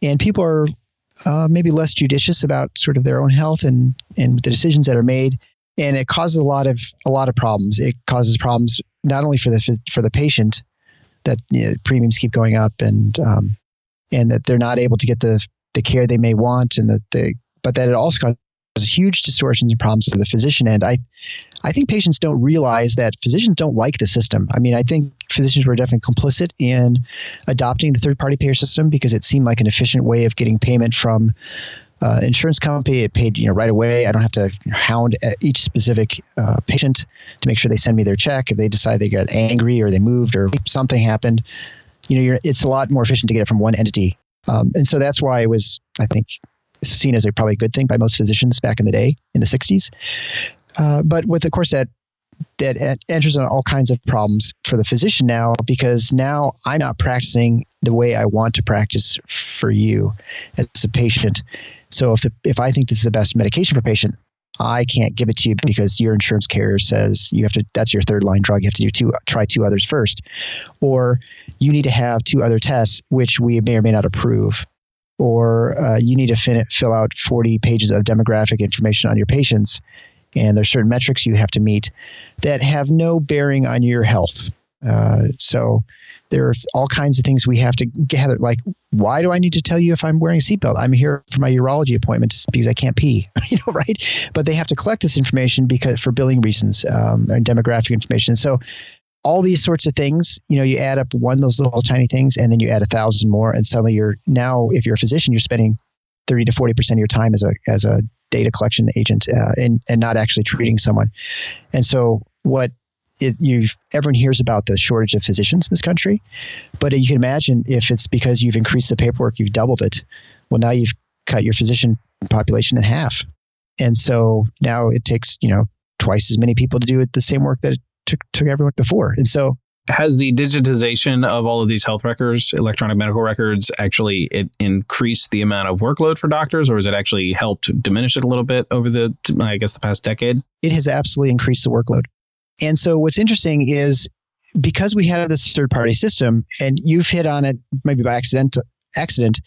And people are uh, maybe less judicious about sort of their own health and, and the decisions that are made. And it causes a lot of a lot of problems. It causes problems not only for the for the patient that you know, premiums keep going up and um, and that they're not able to get the the care they may want and that they but that it also causes huge distortions and problems for the physician end. I, I think patients don't realize that physicians don't like the system. I mean, I think physicians were definitely complicit in adopting the third party payer system because it seemed like an efficient way of getting payment from uh, insurance company. It paid you know right away. I don't have to hound each specific uh, patient to make sure they send me their check. If they decide they got angry or they moved or something happened, you know, it's a lot more efficient to get it from one entity. Um, and so that's why it was, I think, seen as a probably good thing by most physicians back in the day in the 60s. Uh, but with, of course, that that enters on all kinds of problems for the physician now because now I'm not practicing the way I want to practice for you as a patient. So if the, if I think this is the best medication for patient, I can't give it to you because your insurance carrier says you have to. That's your third line drug. You have to do two, try two others first, or you need to have two other tests, which we may or may not approve, or uh, you need to fin- fill out 40 pages of demographic information on your patients, and there's certain metrics you have to meet that have no bearing on your health. Uh, so there are all kinds of things we have to gather. Like, why do I need to tell you if I'm wearing a seatbelt? I'm here for my urology appointment because I can't pee, <laughs> you know, right? But they have to collect this information because for billing reasons um, and demographic information. So all these sorts of things, you know, you add up one those little tiny things, and then you add a thousand more, and suddenly you're now, if you're a physician, you're spending thirty to forty percent of your time as a as a data collection agent uh, and and not actually treating someone. And so what it, you've everyone hears about the shortage of physicians in this country, but you can imagine if it's because you've increased the paperwork, you've doubled it. Well, now you've cut your physician population in half, and so now it takes you know twice as many people to do it the same work that it took took everyone before, and so. Has the digitization of all of these health records, electronic medical records, actually it increased the amount of workload for doctors, or has it actually helped diminish it a little bit over the, I guess, the past decade? It has absolutely increased the workload. And so what's interesting is because we have this third party system, and you've hit on it maybe by accident, accident,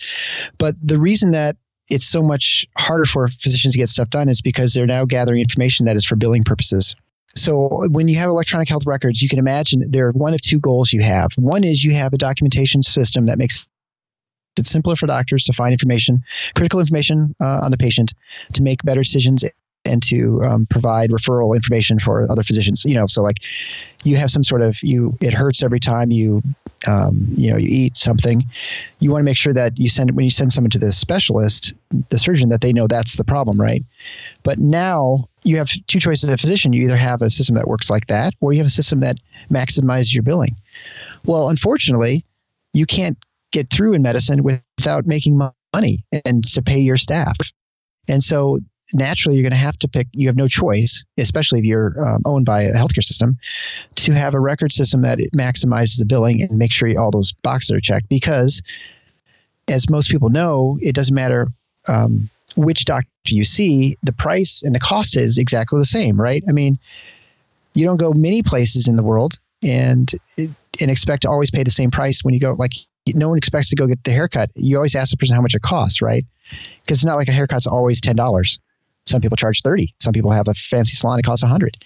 but the reason that it's so much harder for physicians to get stuff done is because they're now gathering information that is for billing purposes. So when you have electronic health records, you can imagine there are one of two goals you have. One is you have a documentation system that makes it simpler for doctors to find information, critical information uh, on the patient, to make better decisions and to um, provide referral information for other physicians. You know, so like you have some sort of you it hurts every time you um, you know you eat something. You want to make sure that you send when you send someone to the specialist, the surgeon, that they know that's the problem, right? But now you have two choices as a physician. You either have a system that works like that, or you have a system that maximizes your billing. Well, unfortunately, you can't get through in medicine without making money and to pay your staff. And so naturally you're going to have to pick you have no choice especially if you're um, owned by a healthcare system to have a record system that maximizes the billing and make sure all those boxes are checked. Because as most people know it doesn't matter um, which doctor you see the price and the cost is exactly the same right? I mean you don't go many places in the world and and expect to always pay the same price when you go like no one expects to go get the haircut. You always ask the person how much it costs right? Because it's not like a haircut's always $10 some people charge 30. Some people have a fancy salon, it costs 100.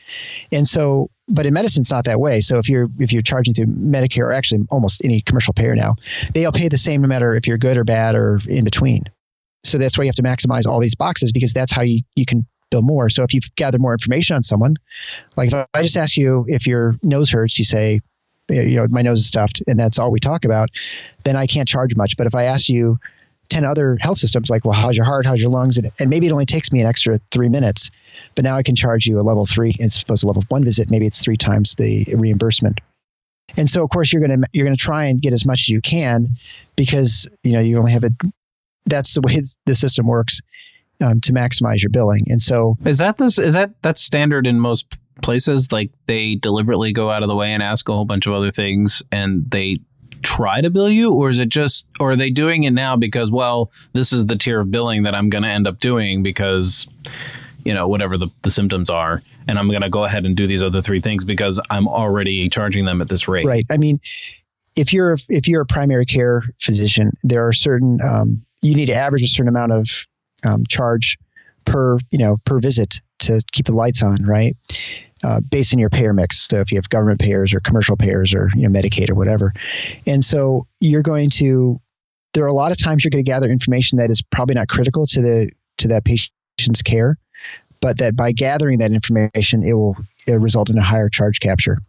And so, but in medicine, it's not that way. So if you're if you're charging through Medicare or actually almost any commercial payer now, they'll pay the same no matter if you're good or bad or in between. So that's why you have to maximize all these boxes because that's how you, you can bill more. So if you gather more information on someone, like if I just ask you if your nose hurts, you say, you know, my nose is stuffed, and that's all we talk about, then I can't charge much. But if I ask you, 10 other health systems like, well, how's your heart? How's your lungs? And, and maybe it only takes me an extra three minutes, but now I can charge you a level three as opposed to level one visit. Maybe it's three times the reimbursement. And so, of course, you're going to, you're going to try and get as much as you can because, you know, you only have a, that's the way the system works um, to maximize your billing. And so is that this, is that, that's standard in most places? Like they deliberately go out of the way and ask a whole bunch of other things and they try to bill you, or is it just, or are they doing it now because, well, this is the tier of billing that I'm going to end up doing because, you know, whatever the, the symptoms are, and I'm going to go ahead and do these other three things because I'm already charging them at this rate. Right. I mean, if you're if you're a primary care physician, there are certain um, you need to average a certain amount of um, charge per you know per visit to keep the lights on, right? Uh, based on your payer mix. So if you have government payers or commercial payers or you know Medicaid or whatever, and so you're going to there are a lot of times you're going to gather information that is probably not critical to the to that patient's care, but that by gathering that information, it will result in a higher charge capture.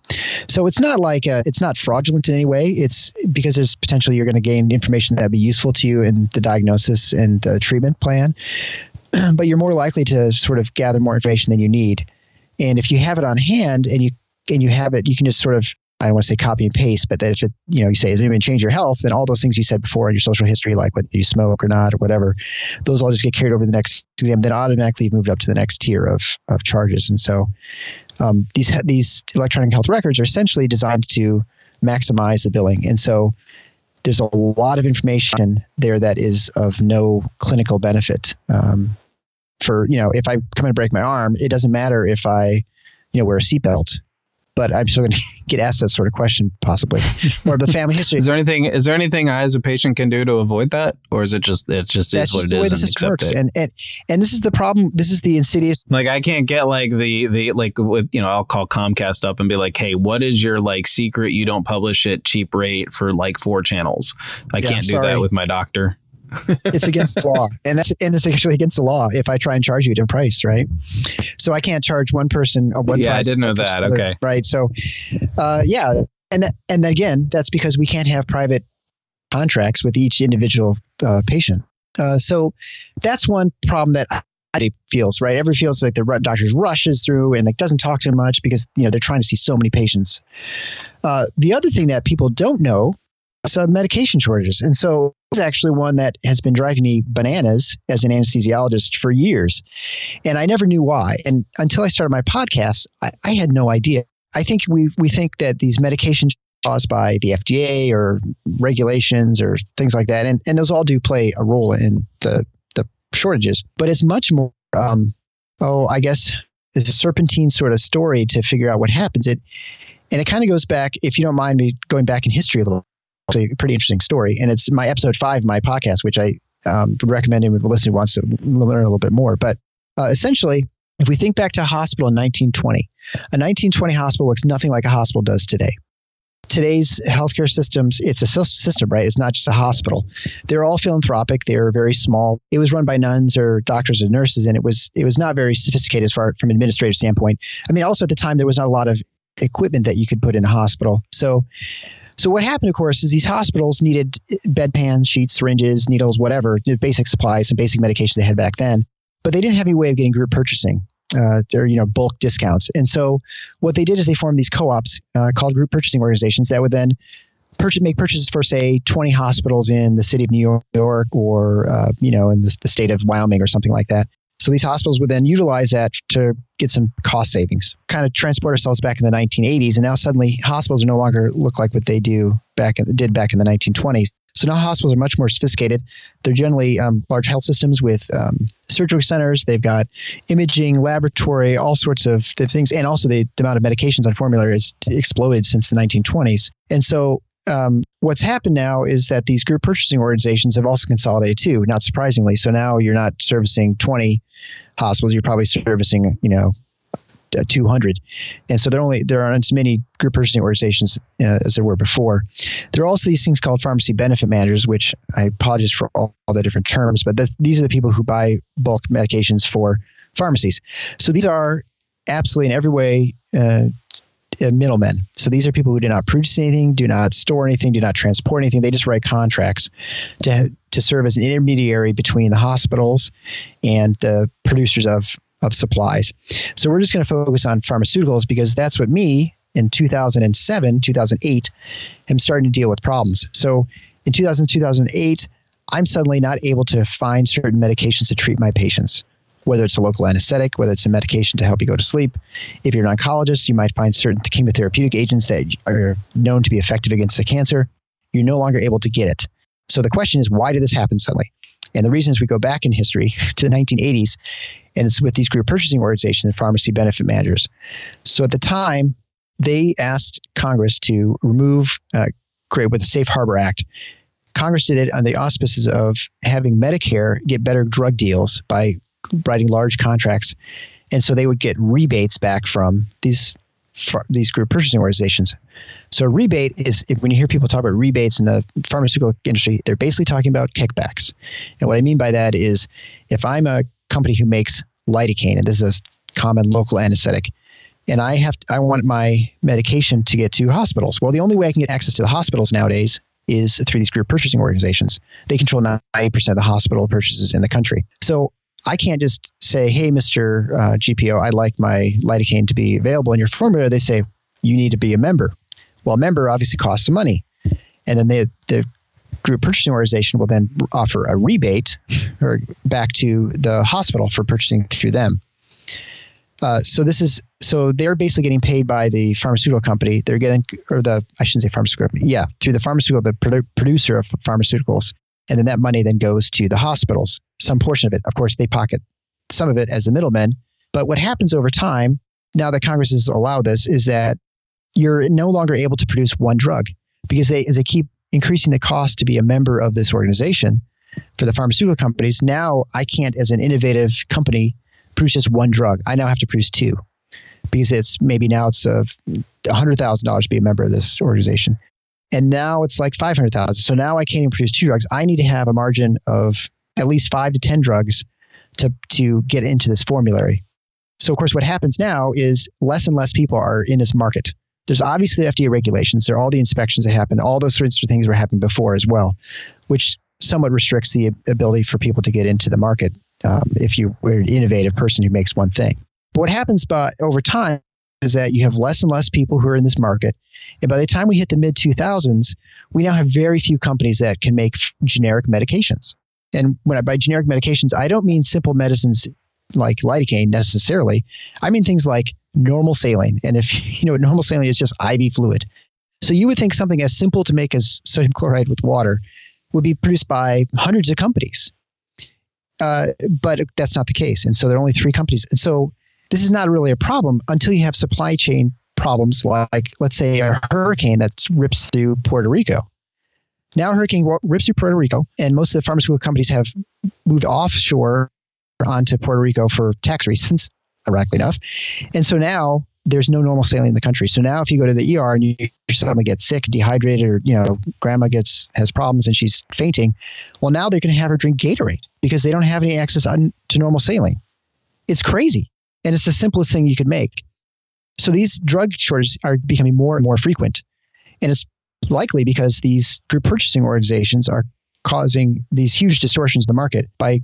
So it's not like a, it's not fraudulent in any way. It's because there's potentially you're going to gain information that would be useful to you in the diagnosis and uh, treatment plan, <clears throat> but you're more likely to sort of gather more information than you need. And if you have it on hand and you and you have it, you can just sort of I don't want to say copy and paste, but that if it, you know, you say, is anyone change your health? Then all those things you said before in your social history, like whether you smoke or not or whatever, those all just get carried over to the next exam. Then automatically moved up to the next tier of, of charges. And so um, these, these electronic health records are essentially designed to maximize the billing. And so there's a lot of information there that is of no clinical benefit. Um, for you know if I come and break my arm, it doesn't matter if I you know wear a seatbelt but I'm still going <laughs> to get asked that sort of question possibly, or the family history. <laughs> is there anything? Is there anything I as a patient can do to avoid that, or is it just it's just That's is what just it the is and accept works, it? and and and this is the problem. This is the insidious. Like I can't get like the the like with you know I'll call Comcast up and be like, hey, what is your like secret you don't publish it cheap rate for like four channels? I Yeah, can't do sorry. that with my doctor. It's against the law, and that's and it's actually against the law if I try and charge you a different price, right? So I can't charge one person a one Yeah, I price. did know that. another, Okay. right? So, uh, yeah, and and again, that's because we can't have private contracts with each individual uh, patient. Uh, so that's one problem that everybody feels, right? Everybody feels like the doctor's rushes through and like doesn't talk too much because you know they're trying to see so many patients. Uh, the other thing that people don't know uh, medication shortages, and so it's actually one that has been driving me bananas as an anesthesiologist for years, and I never knew why. And until I started my podcast, I, I had no idea. I think we we think that these medications caused by the FDA or regulations or things like that, and and those all do play a role in the the shortages. But it's much more, um, oh, I guess it's a serpentine sort of story to figure out what happens. It and it kind of goes back, if you don't mind me going back in history a little. It's a pretty interesting story, and it's my episode five, my podcast, which I um, would recommend anyone who listening wants to learn a little bit more. But uh, essentially, if we think back to a hospital in 1920, a 1920 hospital looks nothing like a hospital does today. Today's healthcare systems, it's a system, right? It's not just a hospital. They're all philanthropic. They're very small. It was run by nuns or doctors or nurses, and it was it was not very sophisticated as far from an administrative standpoint. I mean, also at the time there was not a lot of equipment that you could put in a hospital. So so what happened, of course, is these hospitals needed bedpans, sheets, syringes, needles, whatever, basic supplies and basic medications they had back then. But they didn't have any way of getting group purchasing. Uh, they're you know bulk discounts, and so what they did is they formed these co-ops uh, called group purchasing organizations that would then purchase, make purchases for say 20 hospitals in the city of New York or uh, you know in the, the state of Wyoming or something like that. So these hospitals would then utilize that to get some cost savings. Kind of transport ourselves back in the 1980s, and now suddenly hospitals no longer look like what they do back in, did back in the 1920s. So now hospitals are much more sophisticated. They're generally um, large health systems with um, surgery centers. They've got imaging, laboratory, all sorts of things, and also the, the amount of medications on formulary has exploded since the 1920s. And so um, what's happened now is that these group purchasing organizations have also consolidated too, not surprisingly. So now you're not servicing 20 hospitals, you're probably servicing, you know, uh, 200. And so there only there aren't as many group purchasing organizations uh, as there were before. There are also these things called pharmacy benefit managers, which I apologize for all, all the different terms, but that's, these are the people who buy bulk medications for pharmacies. So these are absolutely in every way uh, Uh, middlemen. So these are people who do not produce anything, do not store anything, do not transport anything. They just write contracts to to serve as an intermediary between the hospitals and the producers of of supplies. So we're just going to focus on pharmaceuticals because that's what me in 2007, 2008 am starting to deal with problems. So in 2000, 2008, I'm suddenly not able to find certain medications to treat my patients whether it's a local anesthetic, whether it's a medication to help you go to sleep. If you're an oncologist, you might find certain chemotherapeutic agents that are known to be effective against the cancer. You're no longer able to get it. So the question is, why did this happen suddenly? And the reason is we go back in history <laughs> to the 1980s, and it's with these group purchasing organizations and pharmacy benefit managers. So at the time, they asked Congress to remove, uh, create with the Safe Harbor Act. Congress did it on the auspices of having Medicare get better drug deals by writing large contracts, and so they would get rebates back from these these group purchasing organizations. So rebate is when you hear people talk about rebates in the pharmaceutical industry, they're basically talking about kickbacks. And what I mean by that is if I'm a company who makes lidocaine, and this is a common local anesthetic, and I have I want my medication to get to hospitals. Well, the only way I can get access to the hospitals nowadays is through these group purchasing organizations. They control 90% of the hospital purchases in the country. So I can't just say, hey, Mr. Uh, GPO, I'd like my lidocaine to be available in your formula. They say, you need to be a member. Well, a member obviously costs some money. And then they, the group purchasing organization will then offer a rebate <laughs> or back to the hospital for purchasing through them. Uh, so this is so they're basically getting paid by the pharmaceutical company. They're getting or the I shouldn't say pharmaceutical. Yeah, through the pharmaceutical the produ- producer of pharmaceuticals and then that money then goes to the hospitals. Some portion of it, of course, they pocket some of it as the middlemen. But what happens over time, now that Congress has allowed this, is that you're no longer able to produce one drug because they, as they keep increasing the cost to be a member of this organization for the pharmaceutical companies, now I can't, as an innovative company, produce just one drug. I now have to produce two because it's maybe now it's a hundred thousand dollars to be a member of this organization, and now it's like five hundred thousand. So now I can't even produce two drugs. I need to have a margin of at least five to ten drugs to to get into this formulary. So of course, what happens now is less and less people are in this market. There's obviously FDA regulations. There are all the inspections that happen. All those sorts of things were happening before as well, which somewhat restricts the ability for people to get into the market um, if you were an innovative person who makes one thing. But what happens by, over time is that you have less and less people who are in this market. And by the time we hit the mid 2000s, we now have very few companies that can make generic medications. And when I by generic medications, I don't mean simple medicines like lidocaine necessarily. I mean things like normal saline. And if <laughs> you know, normal saline is just IV fluid. So you would think something as simple to make as sodium chloride with water would be produced by hundreds of companies. Uh, but that's not the case. And so there are only three companies. And so this is not really a problem until you have supply chain problems like, let's say, a hurricane that rips through Puerto Rico. Now, a hurricane rips through Puerto Rico, and most of the pharmaceutical companies have moved offshore onto Puerto Rico for tax reasons, ironically enough. And so now there's no normal saline in the country. So now if you go to the ER and you suddenly get sick, dehydrated, or you know, grandma gets has problems and she's fainting, well now they're going to have her drink Gatorade because they don't have any access to normal saline. It's crazy, and it's the simplest thing you could make. So these drug shortages are becoming more and more frequent, and it's likely because these group purchasing organizations are causing these huge distortions in the market by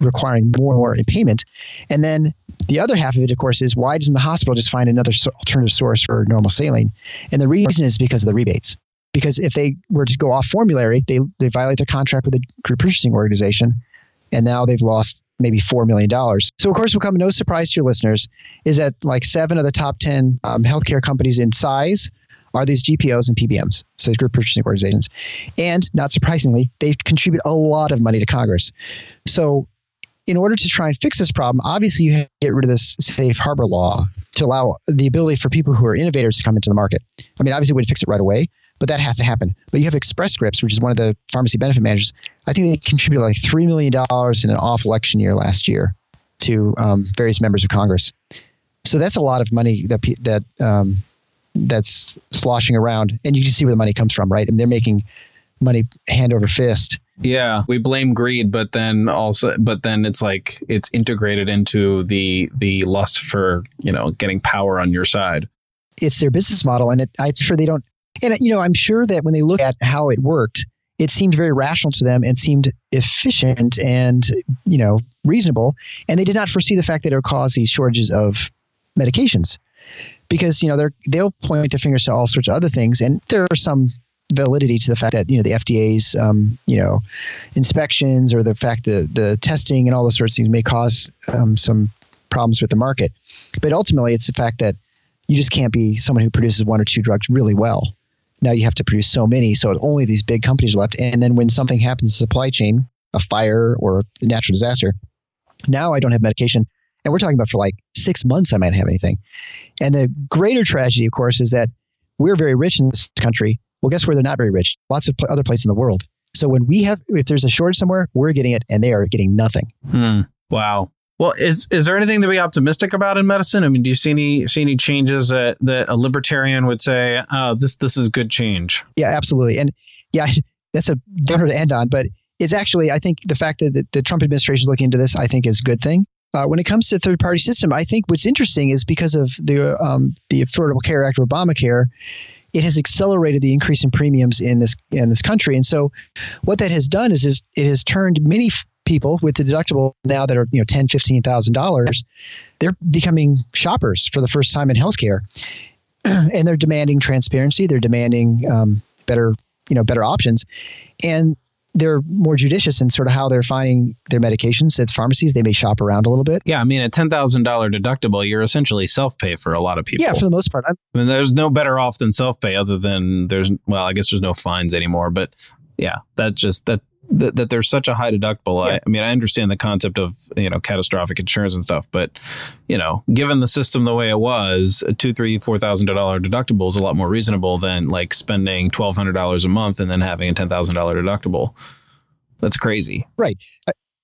requiring more and more in payment. And then the other half of it, of course, is why doesn't the hospital just find another alternative source for normal saline? And the reason is because of the rebates. Because if they were to go off formulary, they, they violate their contract with the group purchasing organization, and now they've lost maybe $4 million. So, of course, will come no surprise to your listeners is that like seven of the top 10 um, healthcare companies in size are these GPOs and PBMs, so these group purchasing organizations. And not surprisingly, they contribute a lot of money to Congress. So in order to try and fix this problem, obviously you have to get rid of this safe harbor law to allow the ability for people who are innovators to come into the market. I mean, obviously, we would fix it right away, but that has to happen. But you have Express Scripts, which is one of the pharmacy benefit managers. I think they contributed like $3 million in an off election year last year to um, various members of Congress. So that's a lot of money that that um, that's sloshing around, and you can see where the money comes from, right? And they're making money hand over fist. Yeah, we blame greed, but then also, but then it's like it's integrated into the the lust for you know getting power on your side. It's their business model, and it, I'm sure they don't. And you know, I'm sure that when they look at how it worked, it seemed very rational to them and seemed efficient and you know reasonable. And they did not foresee the fact that it would cause these shortages of medications, because you know they're they'll point their fingers to all sorts of other things, and there are some validity to the fact that you know the FDA's um, you know inspections or the fact that the testing and all those sorts of things may cause um, some problems with the market. But ultimately, it's the fact that you just can't be someone who produces one or two drugs really well. Now you have to produce so many, so only these big companies are left. And then when something happens to supply chain, a fire or a natural disaster, now I don't have medication. And we're talking about for like six months, I might have anything. And the greater tragedy, of course, is that we're very rich in this country, well, guess where they're not very rich? Lots of pl- other places in the world. So when we have, if there's a shortage somewhere, we're getting it, and they are getting nothing. Hmm. Wow. Well, is is there anything to be optimistic about in medicine? I mean, do you see any see any changes that, that a libertarian would say, "Oh, this this is good change"? Yeah, absolutely. And yeah, <laughs> that's a downer to end on, but it's actually I think the fact that the, the Trump administration is looking into this, I think, is a good thing. Uh, when it comes to third party system, I think what's interesting is because of the um, the Affordable Care Act or Obamacare, it has accelerated the increase in premiums in this in this country. And so, what that has done is, is it has turned many people with the deductible now that are you know ten fifteen thousand dollars, they're becoming shoppers for the first time in healthcare, <clears throat> and they're demanding transparency. They're demanding um, better you know better options, and they're more judicious in sort of how they're finding their medications at pharmacies. They may shop around a little bit. Yeah, I mean, a ten thousand dollar deductible, you're essentially self pay for a lot of people. Yeah, for the most part. I'm, I mean, there's no better off than self pay, other than there's well, I guess there's no fines anymore. But yeah, that just that that, that there's such a high deductible. Yeah. I, I, mean, I understand the concept of you know catastrophic insurance and stuff, but you know, given the system the way it was, a two, three, four thousand dollar deductible is a lot more reasonable than like spending twelve hundred dollars a month and then having a ten thousand dollar deductible. That's crazy. Right.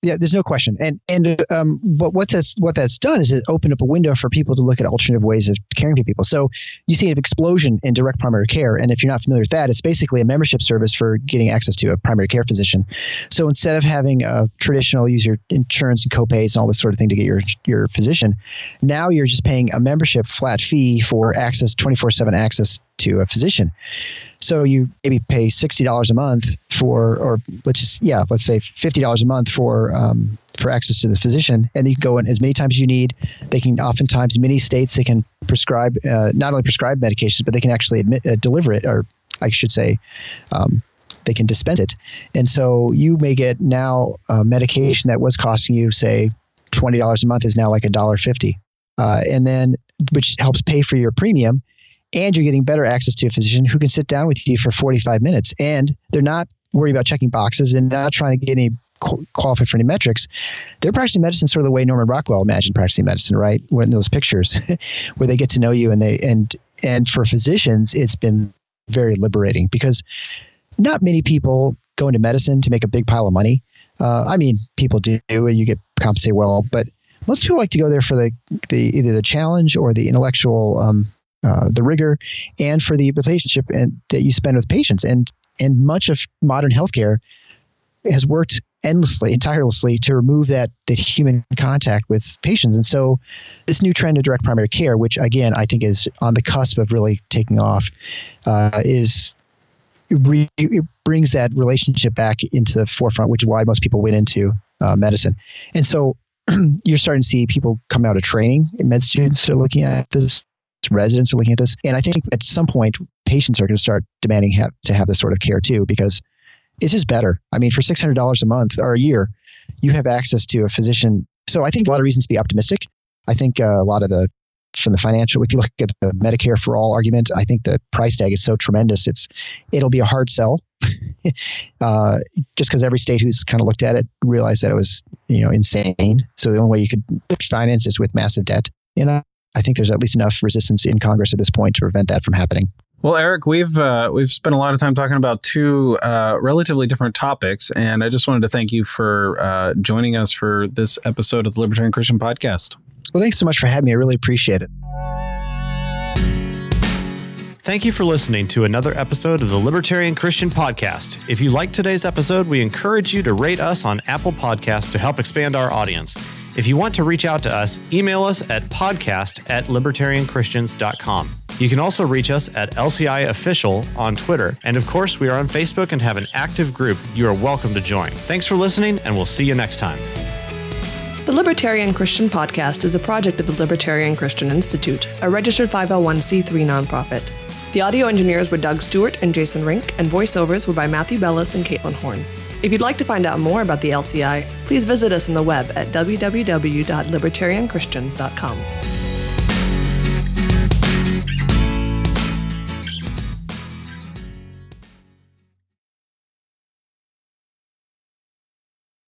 Yeah, there's no question. And and um, but what that's what that's done is it opened up a window for people to look at alternative ways of caring for people. So you see an explosion in direct primary care, and if you're not familiar with that, it's basically a membership service for getting access to a primary care physician. So instead of having a traditional use your insurance and copays and all this sort of thing to get your your physician, now you're just paying a membership flat fee for access, 24/7 access to a physician. So you maybe pay sixty dollars a month for, or let's just yeah, let's say fifty dollars a month for um, for access to the physician, and you go in as many times as you need. They can oftentimes many states they can prescribe uh, not only prescribe medications, but they can actually admit, uh, deliver it, or I should say. Um, they can dispense it, and so you may get now a medication that was costing you, say, twenty dollars a month is now like a dollar fifty, uh, and then which helps pay for your premium and you're getting better access to a physician who can sit down with you for 45 minutes and they're not worried about checking boxes and not trying to get any qualified for any metrics. They're practicing medicine sort of the way Norman Rockwell imagined practicing medicine, right? When those pictures <laughs> where they get to know you and they and and for physicians it's been very liberating because not many people go into medicine to make a big pile of money. Uh, I mean, people do, and you get compensated well, but most people like to go there for the, the either the challenge or the intellectual um, uh, the rigor and for the relationship and that you spend with patients. And and much of modern healthcare has worked endlessly and tirelessly to remove that that human contact with patients. And so this new trend of direct primary care, which again I think is on the cusp of really taking off, uh, is it brings that relationship back into the forefront, which is why most people went into uh, medicine. And so <clears throat> you're starting to see people come out of training. Med students are looking at this residents are looking at this. And I think at some point, patients are going to start demanding to have this sort of care too, because it's just better. I mean, for $600 a month or a year, you have access to a physician. So I think a lot of reasons to be optimistic. I think uh, a lot of the from the financial, if you look at the Medicare for all argument, I think the price tag is so tremendous. It's it'll be a hard sell, <laughs> uh, just because every state who's kind of looked at it realized that it was you know insane. So the only way you could finance is with massive debt. And I think there's at least enough resistance in Congress at this point to prevent that from happening. Well, Eric, we've uh, we've spent a lot of time talking about two uh, relatively different topics, and I just wanted to thank you for uh, joining us for this episode of the Libertarian Christian Podcast. Well, thanks so much for having me. I really appreciate it. Thank you for listening to another episode of the Libertarian Christian Podcast. If you like today's episode, we encourage you to rate us on Apple Podcasts to help expand our audience. If you want to reach out to us, email us at podcast at libertarianchristians.com. You can also reach us at LCI Official on Twitter. And of course, we are on Facebook and have an active group you are welcome to join. Thanks for listening, and we'll see you next time. The Libertarian Christian Podcast is a project of the Libertarian Christian Institute, a registered 501c3 nonprofit. The audio engineers were Doug Stewart and Jason Rink, and voiceovers were by Matthew Bellis and Caitlin Horn. If you'd like to find out more about the LCI, please visit us on the web at www.libertarianchristians.com.